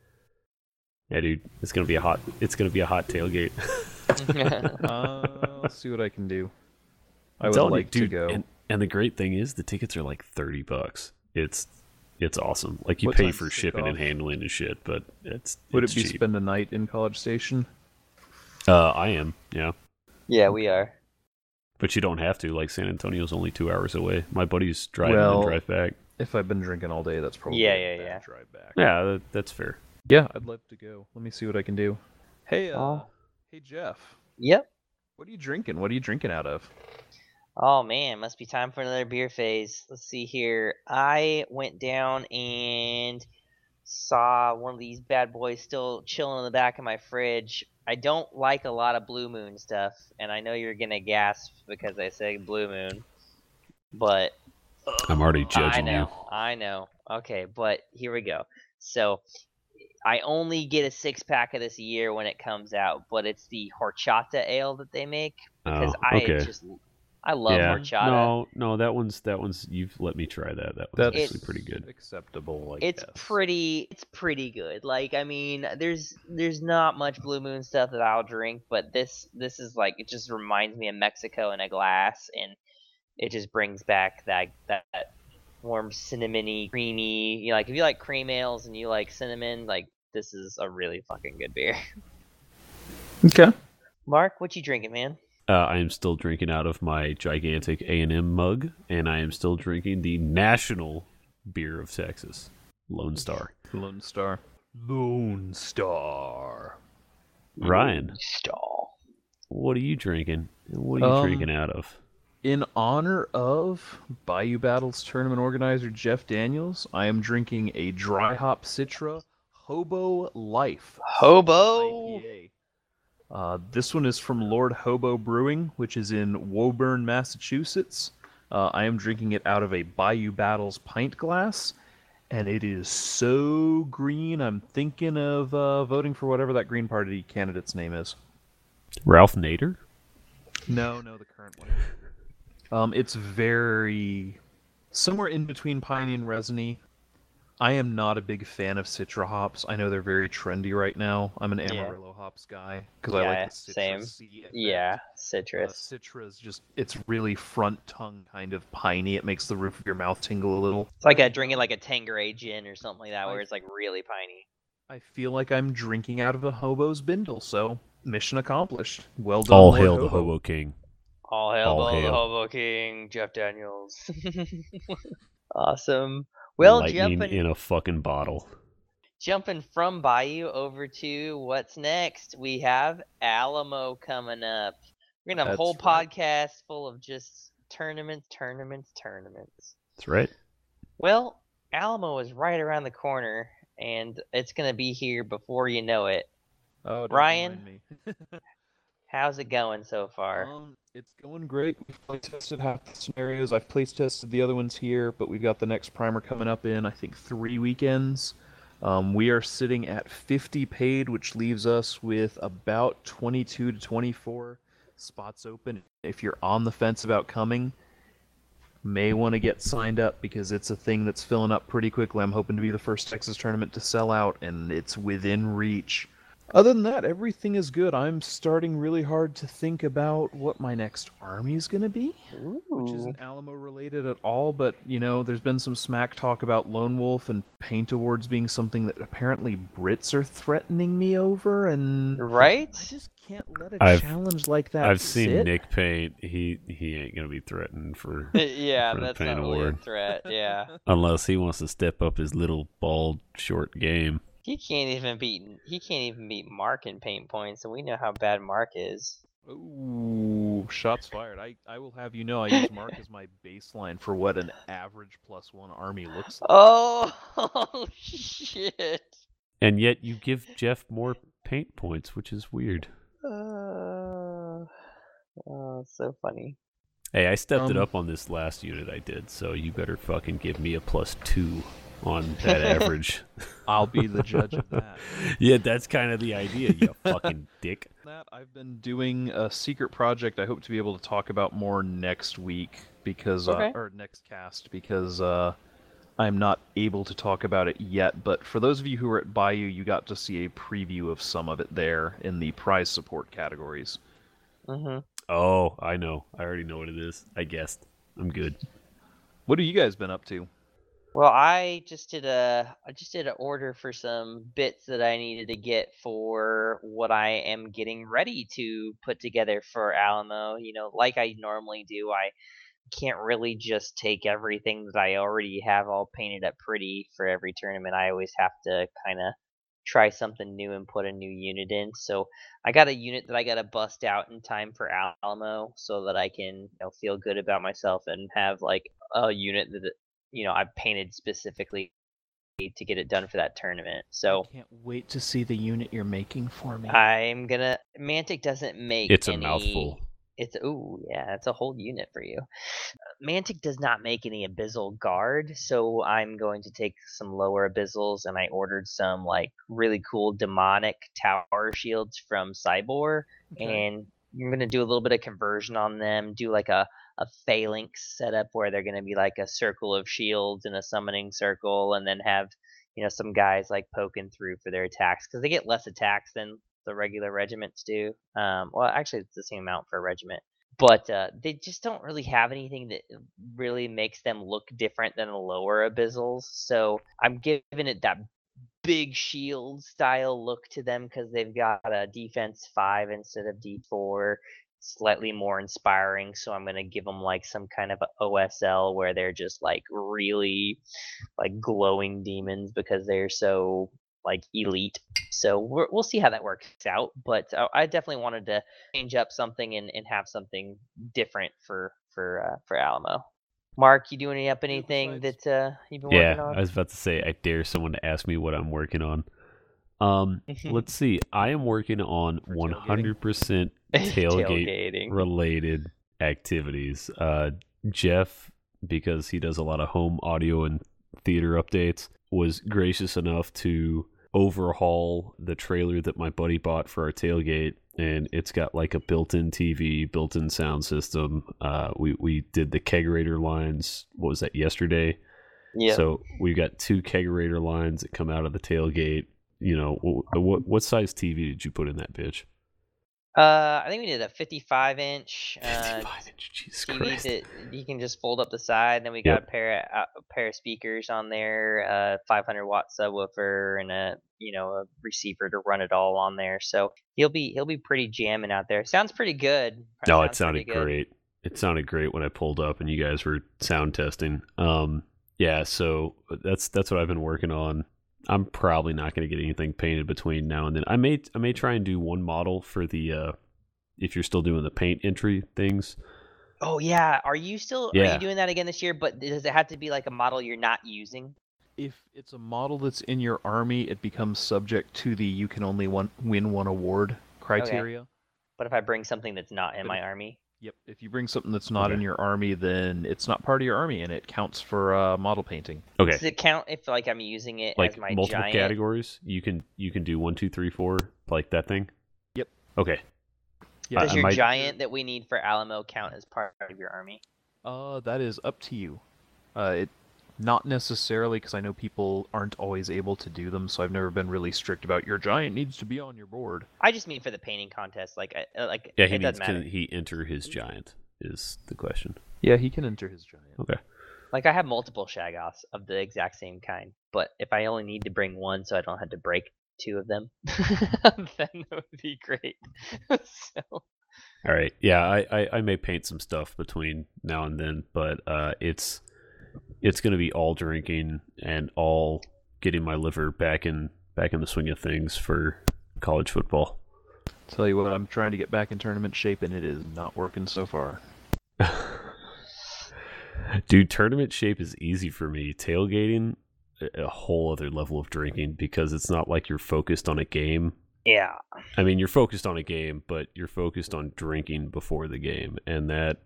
Yeah, dude, it's gonna be a hot. It's gonna be a hot tailgate. Uh, I'll see what I can do. I I'm would telling you, like to go. And, and the great thing is, the tickets are like thirty bucks. It's it's awesome. Like you What pay for kickoff? shipping and handling and shit, but it's Would it's it be cheap. spend a night in College Station? Uh, I am, yeah. yeah, we are. But you don't have to. Like San Antonio's only two hours away. My buddies drive in Well- and drive back. If I've been drinking all day, that's probably Yeah, a yeah, bad yeah. drive back. Yeah, that, that's fair. Yeah, I'd love to go. Let me see what I can do. Hey, uh, Oh. hey Jeff, Yep. what are you drinking? What are you drinking out of? Oh man, must be time for another beer phase. Let's see here. I went down and saw one of these bad boys still chilling in the back of my fridge. I don't like a lot of Blue Moon stuff, and I know you're gonna gasp because I said Blue Moon, but I'm already judging I know, you. I know. Okay, but here we go. So I only get a six pack of this a year when it comes out, but it's the horchata ale that they make because Oh, I just I love yeah. horchata. No, no, that one's that one's. You've let me try that. That was That's actually pretty good. Acceptable, I it's guess. pretty it's pretty good like i mean there's there's not much blue moon stuff that i'll drink but this this is like it just reminds me of mexico in a glass and it just brings back that that, warm cinnamony creamy you know, like if you like cream ales and you like cinnamon like this is a really fucking good beer Okay. mark what you drinking man Uh, I am still drinking out of my gigantic A and M mug, and I am still drinking the national beer of Texas, Lone Star. Lone Star. Lone Star. Ryan, stall what are you drinking? What are you Um, drinking out of? In honor of Bayou Battles tournament organizer Jeff Daniels, I am drinking a dry hop Citra Hobo Life. hobo IPA. Uh, this one is from Lord Hobo Brewing, which is in Woburn, Massachusetts. Uh, I am drinking it out of a Bayou Battles pint glass, and it is so green. I'm thinking of uh, voting for whatever that Green Party candidate's name is. Ralph Nader. No, no, the current one. Um, it's very somewhere in between piney and resiny. I am not a big fan of Citra hops. I know they're very trendy right now. I'm an Yeah. Amarillo hops guy because I Yeah, like the same. citrusy effect. yeah Uh, citrus Citra is just it's really front tongue kind of piney. It makes the roof of your mouth tingle a little. it's like a drinking like a Tanqueray gin or something like that where it's like really piney I feel like I'm drinking out of a hobo's bindle, so mission accomplished. Well done. All Lord hail the Hobo. Hobo King. All hail All the. Hobo King, Jeff Daniels. awesome. Well, Lightning jumping in a fucking bottle. jumping from Bayou over to what's next, we have Alamo coming up. We're gonna have a whole right. podcast full of just tournaments, tournaments, tournaments. That's right. Well, Alamo is right around the corner, and it's gonna be here before you know it. Oh, don't Ryan? How's it going so far? Um, it's going great. We've play tested half the scenarios. I've play tested the other ones here, but we've got the next primer coming up in I think three weekends. Um, we are sitting at 50 paid, which leaves us with about 22 to 24 spots open. If you're on the fence about coming, may want to get signed up because it's a thing that's filling up pretty quickly. I'm hoping to be the first Texas tournament to sell out, and it's within reach. Other than that, everything is good. I'm starting really hard to think about what my next army is going to be, which isn't Alamo related at all. But you know, there's been some smack talk about Lone Wolf and Paint Awards being something that apparently Brits are threatening me over, and Right? I just can't let a I've- challenge like that. I've seen. Nick Paint. He he ain't gonna be threatened for yeah, for the that's Pain not really a Award. threat. Yeah. unless he wants to step up his little bald short game. He can't even beat he can't even beat Mark in paint points, and we know how bad Mark is. Ooh, shots fired. I, I will have you know I use Mark as my baseline for what an average plus one army looks like. Oh oh shit. And yet you give Jeff more paint points, which is weird. Uh, oh, so funny. Hey, I stepped it Um, up on this last unit I did, so you better fucking give me a plus two. On that average. I'll be the judge of that. yeah, that's kind of the idea, you fucking dick. that i've been doing a secret project i hope to be able to talk about more next week because Okay. uh, or next cast because uh i'm not able to talk about it yet but for those of you who were at bayou you got to see a preview of some of it there in the prize support categories Mm-hmm. Oh, I know. I already know what it is. I guessed. I'm good. what have you guys been up to Well, I just did a I just did an order for some bits that I needed to get for what I am getting ready to put together for Alamo. You know, like I normally do, I can't really just take everything that I already have all painted up pretty for every tournament. I always have to kind of try something new and put a new unit in. So I got a unit that I got to bust out in time for Alamo so that I can you know, feel good about myself and have like a unit that you know I painted specifically to get it done for that tournament. So I can't wait to see the unit you're making for me I'm gonna Mantic doesn't make It's a mouthful. It's ooh yeah, it's a whole unit for you. Mantic does not make any abyssal guard, so I'm going to take some lower abyssals and I ordered some like really cool demonic tower shields from Scibor and I'm gonna do a little bit of conversion on them, do like a a phalanx setup where they're gonna be like a circle of shields and a summoning circle, and then have you know some guys like poking through for their attacks because they get less attacks than the regular regiments do. Um, well, actually, it's the same amount for a regiment, but uh, they just don't really have anything that really makes them look different than the lower abyssals. So I'm giving it that big shield style look to them because they've got a defense five instead of d4 slightly more inspiring so i'm going to give them like some kind of a osl where they're just like really like glowing demons because they're so like elite. So we're, we'll see how that works out but uh, i definitely wanted to change up something and, and have something different for for uh, for alamo. Mark you doing any up anything that uh you've been Yeah, working on? I was about to say, I dare someone to ask me what I'm working on. Um, let's see. I am working on 100% tailgate tailgating related activities. Uh, Jeff, because he does a lot of home audio and theater updates, was gracious enough to overhaul the trailer that my buddy bought for our tailgate. And it's got like a built-in TV, built-in sound system. Uh, we we did the kegerator lines. What was that yesterday? yeah So we've got two kegerator lines that come out of the tailgate. You know, what what, what size TV did you put in that bitch? Uh, I think we did a 55 inch uh, 55 inch. Jesus Christ. that you can just fold up the side. Then we Yep. got a pair of, uh, a pair of speakers on there, a 500 watt subwoofer, and a you know a receiver to run it all on there. So he'll be he'll be pretty jamming out there. Sounds pretty good. No, Sounds it sounded great. It sounded great when I pulled up and you guys were sound testing. Um, yeah, so that's that's what I've been working on. I'm probably not going to get anything painted between now and then. I may I may try and do one model for the uh, if you're still doing the paint entry things. Oh yeah, are you still yeah. are you doing that again this year? But does it have to be like a model you're not using? if it's a model that's in your army it becomes subject to the you can only one, win one award criteria But if I bring something that's not in But my if- army, Yep. If you bring something that's not Okay. in your army, then it's not part of your army, and it counts for uh, model painting. Okay, does it count if like I'm using it like as my multiple giant? categories. You can you can do one, two, three, four, like that thing. Yep. Okay. Yeah. Does I your might- giant that we need for Alamo count as part of your army? Uh, that is up to you. Uh, it not necessarily because I know people aren't always able to do them, so I've never been really strict about your giant needs to be on your board. I just mean for the painting contest. Like, I, uh, like Yeah, it he needs can he enter his giant is the question. Yeah, he can enter his giant. Okay. Like I have multiple Shagoths of the exact same kind, but if I only need to bring one, so I don't have to break two of them, then that would be great. so All right. Yeah, I, I, I may paint some stuff between now and then, but uh, it's it's going to be all drinking and all getting my liver back in back in the swing of things for college football. Tell you what, I'm trying to get back in tournament shape, and it is not working so far. Dude, tournament shape is easy for me. Tailgating, a- a whole other level of drinking because it's not like you're focused on a game. yeah, I mean, you're focused on a game, but you're focused on drinking before the game, and that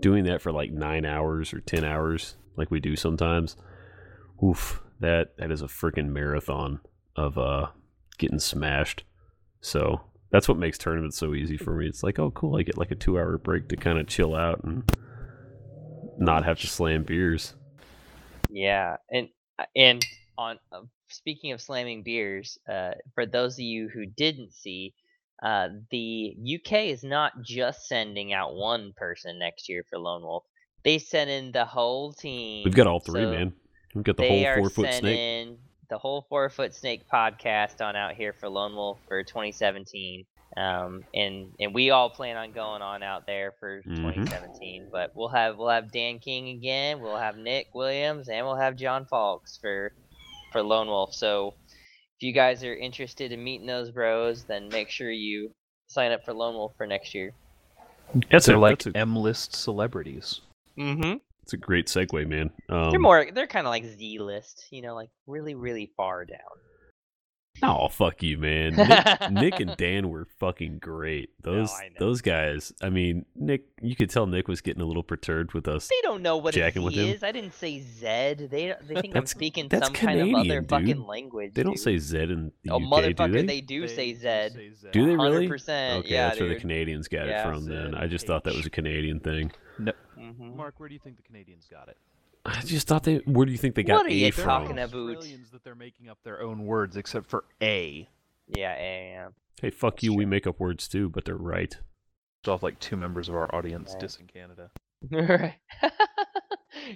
doing that for like nine hours or ten hours, like we do sometimes. Oof, that that is a freaking marathon of uh getting smashed. So that's what makes tournaments so easy for me. It's like, oh, cool, I get like a two hour break to kind of chill out and not have to slam beers. Yeah, and uh, and on uh, speaking of slamming beers, uh, for those of you who didn't see, uh, the UK is not just sending out one person next year for Lone Wolf. They sent in the whole team. We've got all three, so man. We've got the whole four foot snake. sending the whole four foot snake podcast on out here for Lone Wolf for 2017. Um, and and we all plan on going on out there for Mhm. 2017. But we'll have we'll have Dan King again. We'll have Nick Williams, and we'll have John Falks for for Lone Wolf. So if you guys are interested in meeting those bros, then make sure you sign up for Lone Wolf for next year. That's They're a, like that's a, M list celebrities. Mm-hmm. that's a great segue, man. Um, they're more they're kind of like Z list, you know, like really really far down. Oh fuck you, man. Nick, Nick and Dan were fucking great. Those I know. those guys. I mean, Nick. You could tell Nick was getting a little perturbed with us. They don't know what a Jacking with Z him? is. I didn't say Zed. They they think I'm speaking that's some kind of other Canadian, fucking language. They don't dude. say Z in the Oh UK, motherfucker, do they? they do say Zed. Do they really? 100%. Okay, yeah, that's where the. Canadians got Yeah. it from. Then I just thought that was a Canadian thing. Mhm. Mark, where do you think the Canadians got it? I just thought they. Where do you think they got What are A you from? talking about? Australians that they're making up their own words except for A. Yeah, A. yeah. Hey, fuck you. We make up words too, but they're right. Still have like two members of our audience Right. dissing Canada. Right.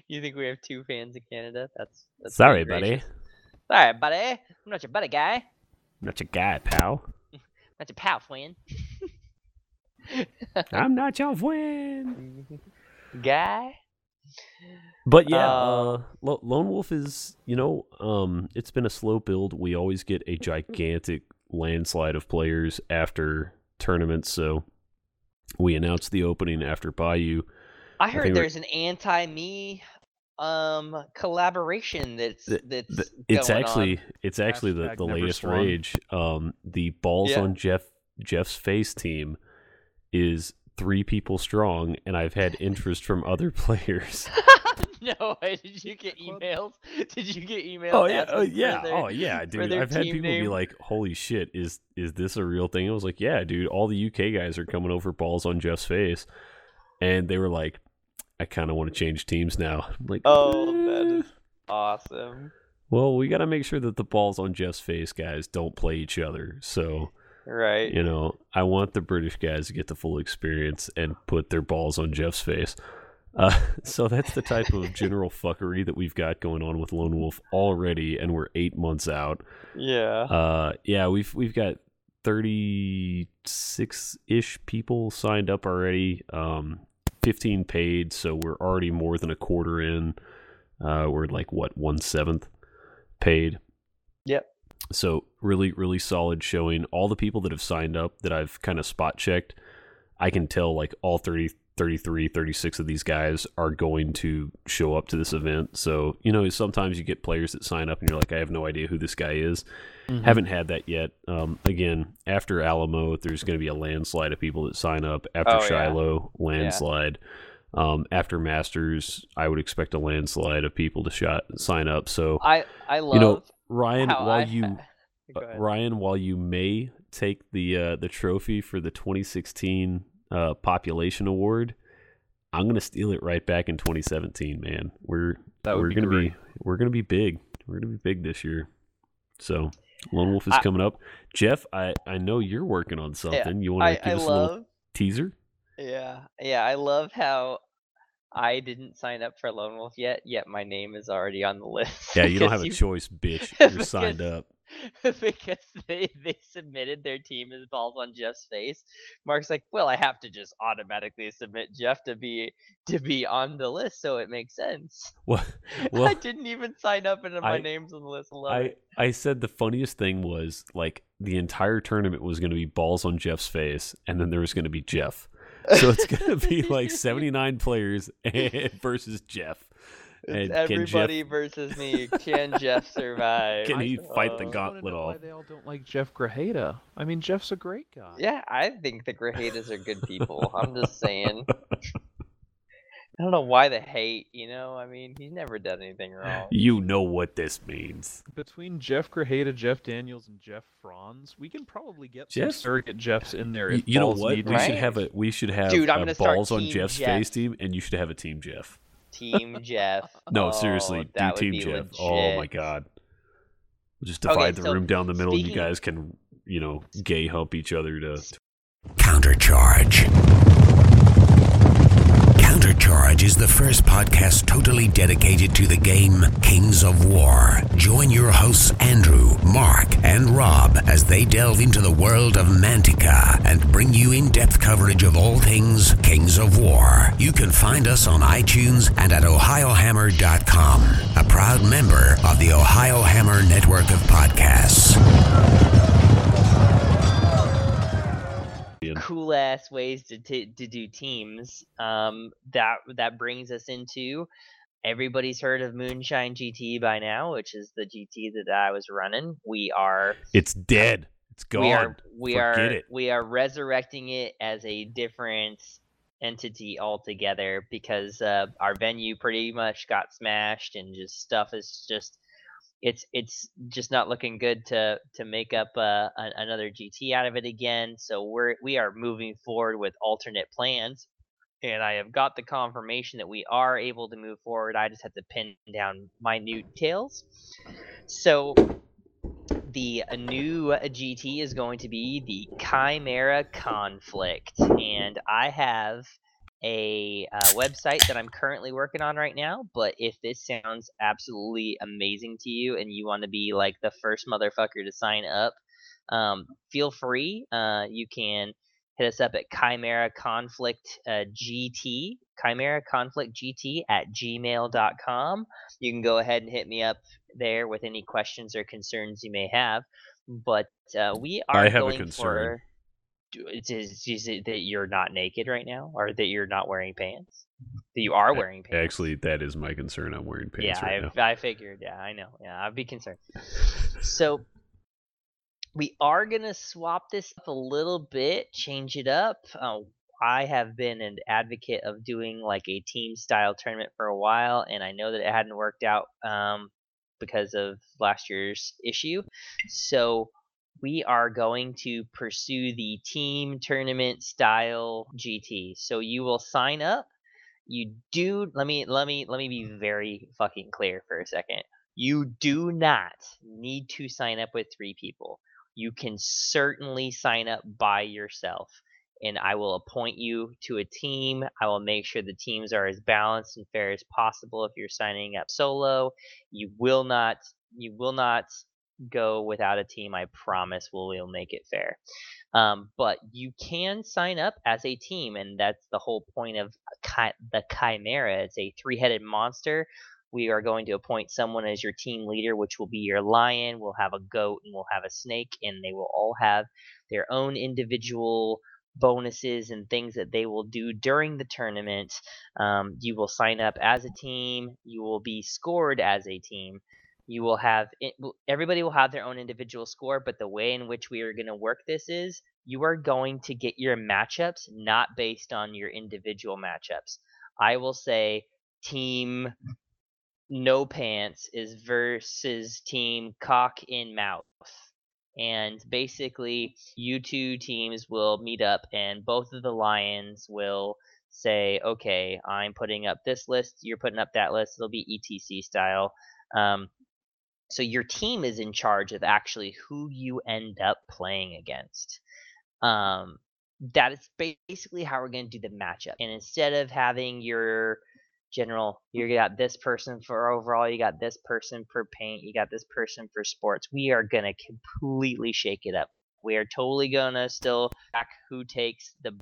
you think we have two fans in Canada? That's, that's Sorry, buddy. Sorry, buddy. I'm not your buddy guy. I'm Not your guy, pal. Not your pal, friend. I'm not your friend. Guy. But yeah, Uh, uh, Lo- Lone Wolf is, you know, um, it's been a slow build. We always get a gigantic landslide of players after tournaments. So we announced the opening after Bayou. I think heard we're- there's an anti-me um collaboration that's that's The- it's going on. actually it's actually the, Hashtag the never latest swung. rage. Um, the balls Yeah. on Jeff Jeff's face team is three people strong, and I've had interest from other players. no way. Did you get emails? Did you get emails? Oh yeah, oh yeah, their- oh yeah, dude. I've had team people be like, "Holy shit, is is this a real thing?" I was like, "Yeah, dude. All the UK guys are coming over balls on Jeff's face," and they were like, "I kind of want to change teams now." I'm like, Oh, that "Eh." is awesome. Well, we got to make sure that the balls on Jeff's face guys don't play each other. So Right. you know, I want the British guys to get the full experience and put their balls on Jeff's face. Uh, so that's the type of general fuckery that we've got going on with Lone Wolf already, and we're eight months out. Yeah. Uh, yeah, we've we've got thirty six ish people signed up already. Um, fifteen paid, so we're already more than a quarter in. Uh, we're like what one seventh paid. Yep. So really, really solid showing. All the people that have signed up that I've kind of spot checked, I can tell like all 30, 33, 36 of these guys are going to show up to this event. So, you know, sometimes you get players that sign up and you're like, I have no idea who this guy is. Mm-hmm. Haven't had that yet. Um, again, after Alamo, there's going to be a landslide of people that sign up. After Oh, yeah. Shiloh, landslide. Um, after Masters, I would expect a landslide of people to shot, sign up. So, I I love you know, Ryan, how while I, you uh. Ryan, while you may take the uh, the trophy for the 2016 uh, population award, I'm gonna steal it right back in 2017. Man, we're That we're be gonna great. be we're gonna be big. We're gonna be big this year. So Lone Wolf is I- coming up. Jeff, I I know you're working on something. you want to give I us a little teaser? yeah yeah I love how I didn't sign up for Lone Wolf yet, yet my name is already on the list. Yeah, you don't because have a you- choice, bitch. You're signed up. because they, they submitted their team as balls on Jeff's face. Mark's like, well, I have to just automatically submit Jeff to be to be on the list, so it makes sense. Well, I didn't even sign up, and my I- name's on the list. I I. I said the funniest thing was like the entire tournament was going to be balls on Jeff's face, and then there was going to be Jeff. So it's going to be like 79 players versus Jeff. It's and can everybody versus me. Can Jeff survive? Can he fight the Uh, god- gauntlet know off. Why they all don't like Jeff Grajeda? I mean, Jeff's a great guy. Yeah, I think the Grajedas are good people. I'm just saying. I don't know why the hate. You know, I mean, he's never done anything wrong. You know what this means. Between Jeff Grajeda, Jeff Daniels, and Jeff Franz, we can probably get some surrogate Jeffs in there. If You know what? need We be. should have a we should have Dude, I'm uh, gonna start balls on Jeff's Jeff. face team, and you should have a team Jeff. Team Jeff. No, Oh, seriously, do team be Jeff. Oh my god. We'll just Okay, divide the so room down the middle, and you guys can, you know, gay hump each other to. Countercharge. Countercharge is the first podcast totally dedicated to the game Kings of War. Join your hosts Andrew, Mark, and Rob as they delve into the world of Mantica and bring you in depth coverage of all things Kings of War. You can find us on iTunes and at OhioHammer.com, a proud member of the Ohio Hammer network of podcasts. Cool ass ways to, to to do teams. Um, that that brings us into everybody's heard of Moonshine GT by now, which is the GT that I was running. We are It's dead. It's gone. we are we Forget are it. we are resurrecting it as a different entity altogether because uh, our venue pretty much got smashed and just stuff is just it's it's just not looking good to to make up uh, another GT out of it again. So we're we are moving forward with alternate plans, and I have got the confirmation that we are able to move forward. I just have to pin down minute details. So the uh, new GT is going to be the Chimera Conflict, and I have a uh, website that I'm currently working on right now. But if this sounds absolutely amazing to you and you want to be like the first motherfucker to sign up, um, feel free. Uh, you can hit us up at Chimera Conflict uh, GT, Chimera Conflict GT at gmail.com. You can go ahead and hit me up there with any questions or concerns you may have. But uh, we are I have a concern. for. Do- Is, is, is it that you're not naked right now, or that you're not wearing pants? That you are wearing pants? Actually, that is my concern. I'm wearing pants yeah, right I. I figured. Yeah, I know. Yeah, I'd be concerned. So we are gonna swap this up a little bit, change it up. Uh, I have been an advocate of doing like a team style tournament for a while, and I know that it hadn't worked out um, because of last year's issue. So we are going to pursue the team tournament style GT. So you will sign up. You do let me let me let me be very fucking clear for a second. You do not need to sign up with three people. You can certainly sign up by yourself and I will appoint you to a team. I will make sure the teams are as balanced and fair as possible if you're signing up solo. You will not you will not go without a team. I promise we'll, we'll make it fair. Um, but you can sign up as a team, and that's the whole point of chi- the Chimera. It's a three headed monster. We are going to appoint someone as your team leader, which will be your lion. We'll have a goat and we'll have a snake, and they will all have their own individual bonuses and things that they will do during the tournament. Um, you will sign up as a team. You will be scored as a team. You will have everybody will have their own individual score, but the way in which we are going to work this is you are going to get your matchups not based on your individual matchups. I will say team no pants is versus team cock in mouth. And basically, you two teams will meet up, and both of the lions will say, okay, I'm putting up this list, you're putting up that list. It'll be ETC style. Um, so your team is in charge of actually who you end up playing against. Um, that is basically how we're going to do the matchup. And instead of having your general, you got this person for overall, you got this person for paint, you got this person for sports, we are going to completely shake it up. We are totally going to still track who takes the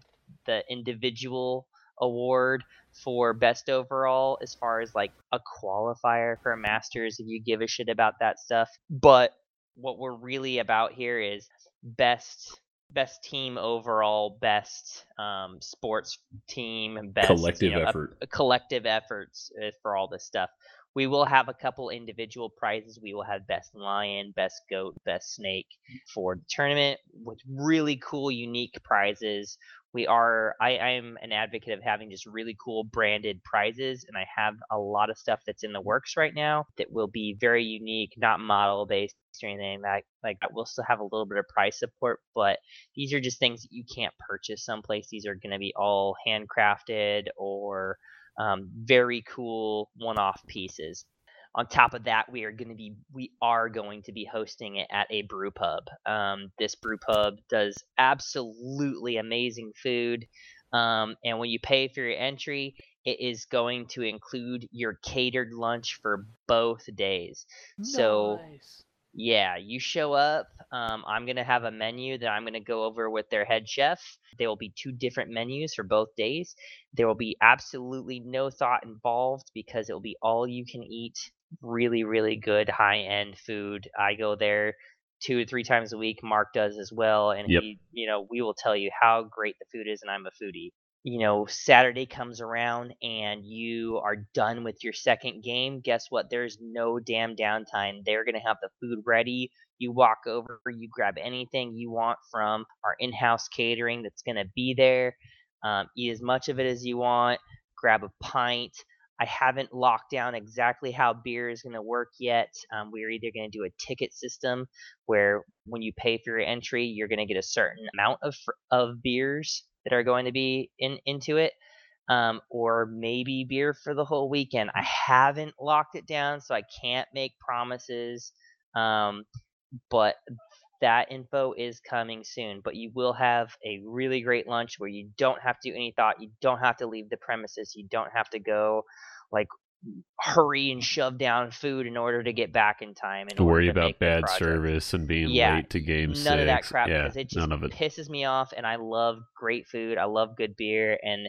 the individual award for best overall as far as like a qualifier for masters if you give a shit about that stuff. But what we're really about here is best best team overall best um, sports team best Collective you know, effort. a collective efforts uh, for all this stuff. We will have a couple individual prizes. We will have best lion best goat best snake for the tournament with really cool unique prizes we are I, am an advocate of having just really cool branded prizes and i have a lot of stuff that's in the works right now that will be very unique not model based or anything like like that we'll still have a little bit of price support but these are just things that you can't purchase someplace. These are going to be all handcrafted or um, very cool one-off pieces on top of that we are going to be we are going to be hosting it at a brew pub. Um, this brew pub does absolutely amazing food um, and when you pay for your entry it is going to include your catered lunch for both days. So yeah you show up um, i'm going to have a menu that i'm going to go over with their head chef. There will be two different menus for both days. There will be absolutely no thought involved because it will be all you can eat really really good high end food. I go there two or three times a week mark does as well and Yep. he you know we will tell you how great the food is and i'm a foodie. You know saturday comes around and you are done with your second game guess what? There's no damn downtime. They're going to have the food ready. You walk over you grab anything you want from our in-house catering that's going to be there. Um, eat as much of it as you want grab a pint I haven't locked down exactly how beer is going to work yet. Um, we're either going to do a ticket system where when you pay for your entry, you're going to get a certain amount of of beers that are going to be in into it, um, or maybe beer for the whole weekend. I haven't locked it down, so I can't make promises. Um, but that info is coming soon. But you will have a really great lunch where you don't have to do any thought. You don't have to leave the premises. You don't have to go like hurry and shove down food in order to get back in time. and To worry to about bad service and being Yeah, late to game None six. of that crap yeah, because it just it. pisses me off. And I love great food. I love good beer, and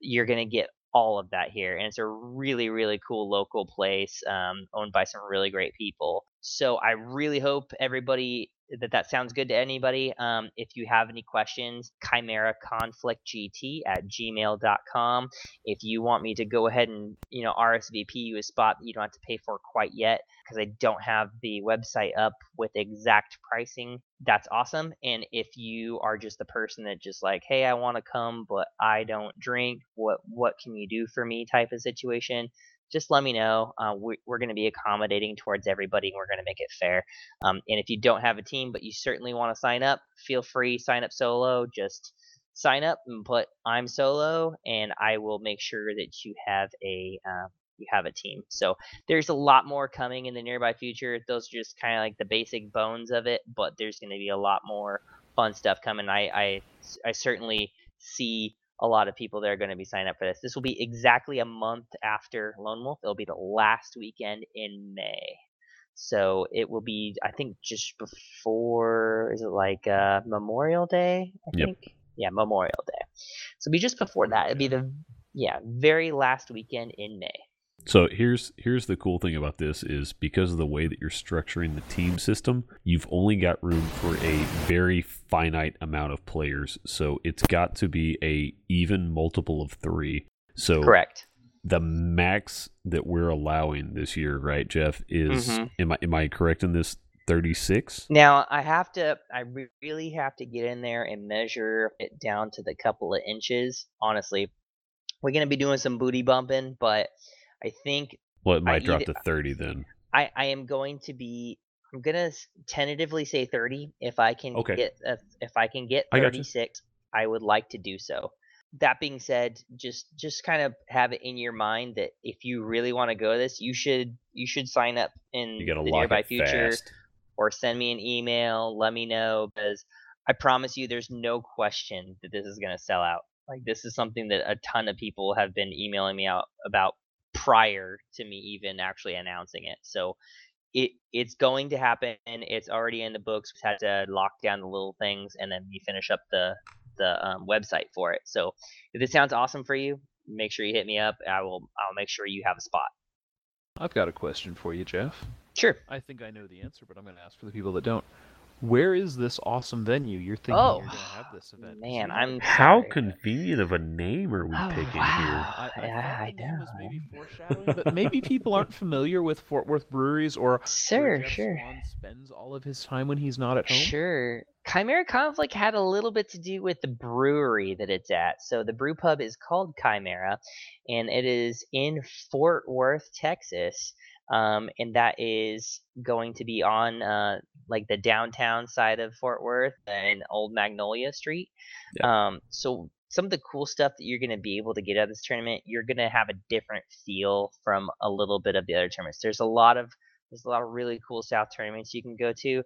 you're gonna get all of that here. And it's a really, really cool local place um, owned by some really great people. So I really hope everybody that that sounds good to anybody. Um, if you have any questions, chimera conflict gt at gmail.com. If you want me to go ahead and you know RSVP you a spot that you don't have to pay for quite yet because I don't have the website up with exact pricing, that's awesome. And if you are just the person that just like, hey, I want to come but I don't drink, what what can you do for me type of situation? Just let me know. Uh, we, we're going to be accommodating towards everybody. and We're going to make it fair. Um, and if you don't have a team, but you certainly want to sign up, feel free. Sign up solo. Just sign up and put I'm solo, and I will make sure that you have a uh, you have a team. So there's a lot more coming in the nearby future. Those are just kind of like the basic bones of it, but there's going to be a lot more fun stuff coming. I I, I certainly see a lot of people that are going to be signing up for this. This will be exactly a month after Lone Wolf. It'll be the last weekend in May. So it will be, I think, just before, is it like uh, Memorial Day? I Yep. think. Yeah, Memorial Day. So it'll be just before that. It'll be the, yeah, very last weekend in May. So here's here's the cool thing about this is because of the way that you're structuring the team system, you've only got room for a very finite amount of players. So it's got to be a even multiple of three. So Correct. the max that we're allowing this year, right, Jeff, is Mhm. am I am I correct in this 36? Now I have to, I really have to get in there and measure it down to the couple of inches. Honestly, we're gonna be doing some booty bumping, but I think Well, it might I drop either- to 30 then. I, I am going to be. I'm gonna tentatively say 30. If I can Okay. get, if I can get 36, I would like to do so. That being said, just just kind of have it in your mind that if you really want to go this, you should you should sign up in the nearby future fast. or send me an email. Let me know because I promise you, there's no question that this is going to sell out. Like this is something that a ton of people have been emailing me out about prior to me even actually announcing it. So it it's going to happen. It's already in the books. We had to lock down the little things and then we finish up the the um, website for it. So if this sounds awesome for you, make sure you hit me up. I will I'll make sure you have a spot. I've got a question for you, Jeff. Sure. I think I know the answer, but I'm going to ask for the people that don't. Where is this awesome venue? You're thinking Oh, you're gonna have this event. Man, I'm How sorry. convenient of a name are we Oh, picking wow. I, I Yeah, I the name was maybe know. foreshadowing, but maybe people aren't familiar with Fort Worth breweries or where Sure, Jeff sure. Swan spends all of his time when he's not at home. Sure. Chimera Conflict had a little bit to do with the brewery that it's at. So the brew pub is called Chimera, and it is in Fort Worth, Texas. Um, and that is going to be on uh, like the downtown side of Fort Worth and Old Magnolia Street. Um, so some of the cool stuff that you're going to be able to get out of this tournament, you're going to have a different feel from a little bit of the other tournaments. There's a lot of there's a lot of really cool South tournaments you can go to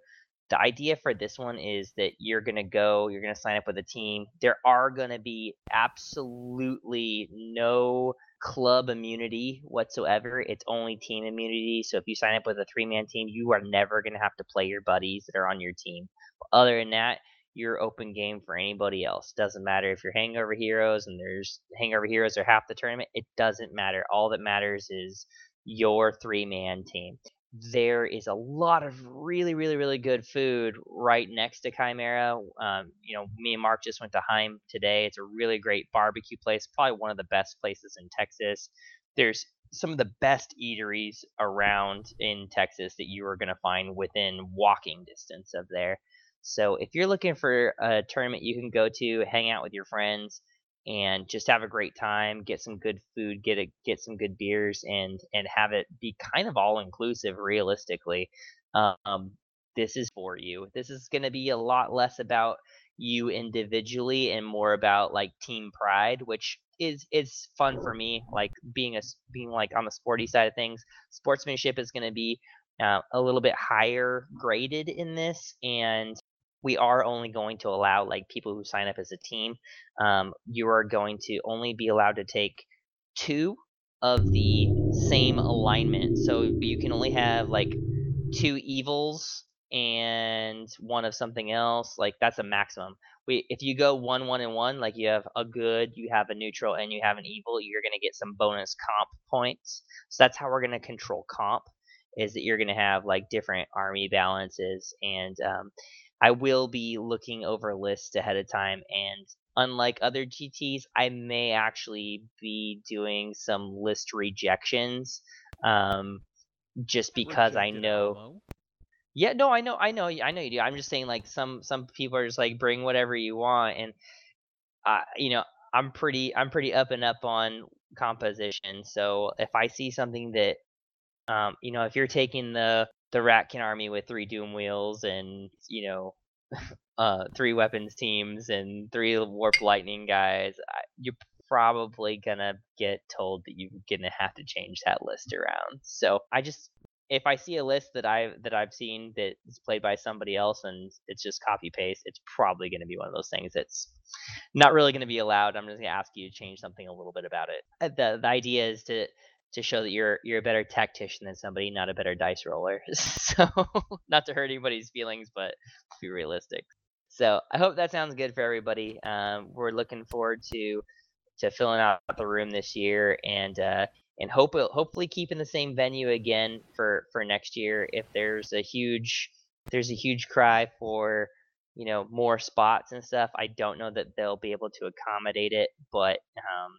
the idea for this one is that you're going to go, you're going to sign up with a team. There are going to be absolutely no club immunity whatsoever. It's only team immunity. So if you sign up with a three man team, you are never going to have to play your buddies that are on your team. But Other than that, you're open game for anybody else. Doesn't matter if you're Hangover Heroes and there's Hangover Heroes are half the tournament. It doesn't matter. All that matters is your three man team there is a lot of really, really, really good food right next to Chimera. Um, you know, me and Mark just went to Heim today. It's a really great barbecue place, probably one of the best places in Texas. There's some of the best eateries around in Texas that you are going to find within walking distance of there. So if you're looking for a tournament you can go to, hang out with your friends, and just have a great time, get some good food, get a get some good beers, and and have it be kind of all inclusive. Realistically, um, this is for you. This is going to be a lot less about you individually and more about like team pride, which is is fun for me. Like being a being like on the sporty side of things, sportsmanship is going to be uh, a little bit higher graded in this, and we are only going to allow like people who sign up as a team um, you are going to only be allowed to take two of the same alignment. So you can only have like two evils and one of something else. Like that's a maximum. We if you go one one and one, like you have a good, you have a neutral, and you have an evil, you're gonna get some bonus comp points. So that's how we're gonna control comp. Is that you're gonna have like different army balances and um, I will be looking over lists ahead of time and unlike other GTs, I may actually be doing some list rejections. Um, just because I know yeah, no, I know, I know, I know you do. I'm just saying, like some some people are just like bring whatever you want, and uh, you know, I'm pretty, I'm pretty up and up on composition. So if I see something that, um, you know, if you're taking the the Ratkin army with three Doom wheels and you know, uh, three weapons teams and three Warp Lightning guys, you're probably gonna get told that you're gonna have to change that list around. So I just if I see a list that I that I've seen that is played by somebody else and it's just copy paste, it's probably going to be one of those things that's not really going to be allowed. I'm just going to ask you to change something a little bit about it. Uh, The the idea is to to show that you're you're a better tactician than somebody, not a better dice roller. so not to hurt anybody's feelings, but be realistic. So I hope that sounds good for everybody. Um, we're looking forward to to filling out the room this year and uh, and hope hopefully keeping the same venue again for for next year. If there's a huge there's a huge cry for you know more spots and stuff, I don't know that they'll be able to accommodate it. But um,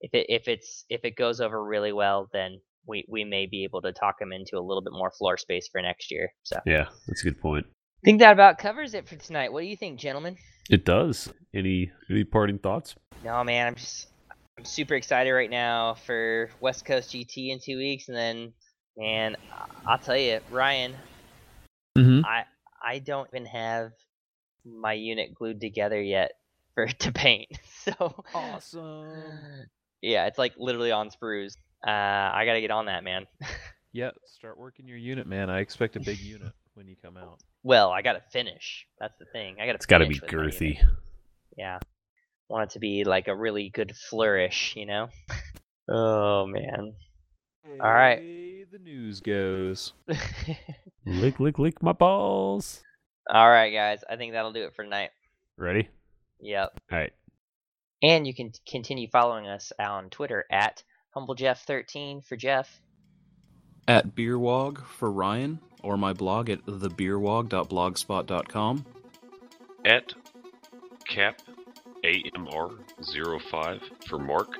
if it if it's if it goes over really well, then we we may be able to talk them into a little bit more floor space for next year. So Yeah, that's a good point. I think that about covers it for tonight. What do you think, gentlemen? It does. Any any parting thoughts? No, man, I'm just I'm super excited right now for West Coast GT in two weeks, and then, man, I- I'll tell you, Ryan, Mhm. I I don't even have my unit glued together yet for it to paint. So Awesome. Yeah, it's like literally on sprues. Uh, I gotta get on that, man. Yeah, start working your unit, man. I expect a big unit when you come out. well, I gotta finish. That's the thing. I gotta. It's got to be finish with my unit. girthy. Yeah. Want it to be like a really good flourish, you know? oh man. All right. Hey, the news goes. Lick, lick, lick my balls. All right, guys. I think that'll do it for tonight. Ready? Yep. All right. And you can t- continue following us on Twitter at HumbleJeff13 for Jeff. At Beerwog for Ryan, or my blog at thebeerwog.blogspot.com. At cap AMR05 for Mark.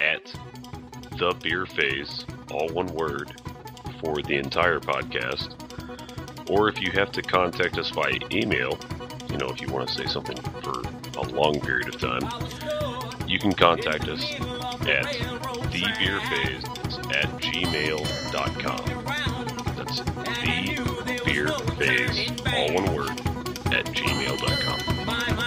At the beer phase, all one word, for the entire podcast. Or if you have to contact us by email, you know, if you want to say something for a long period of time, you can contact us at thebeerphase at gmail.com. That's thebeerphase, all one word, at gmail.com.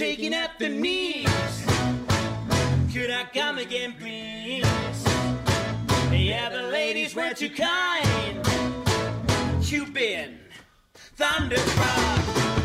shaking at the knees. Could I come again, please? Yeah, the ladies were too kind. You've been thunderstruck.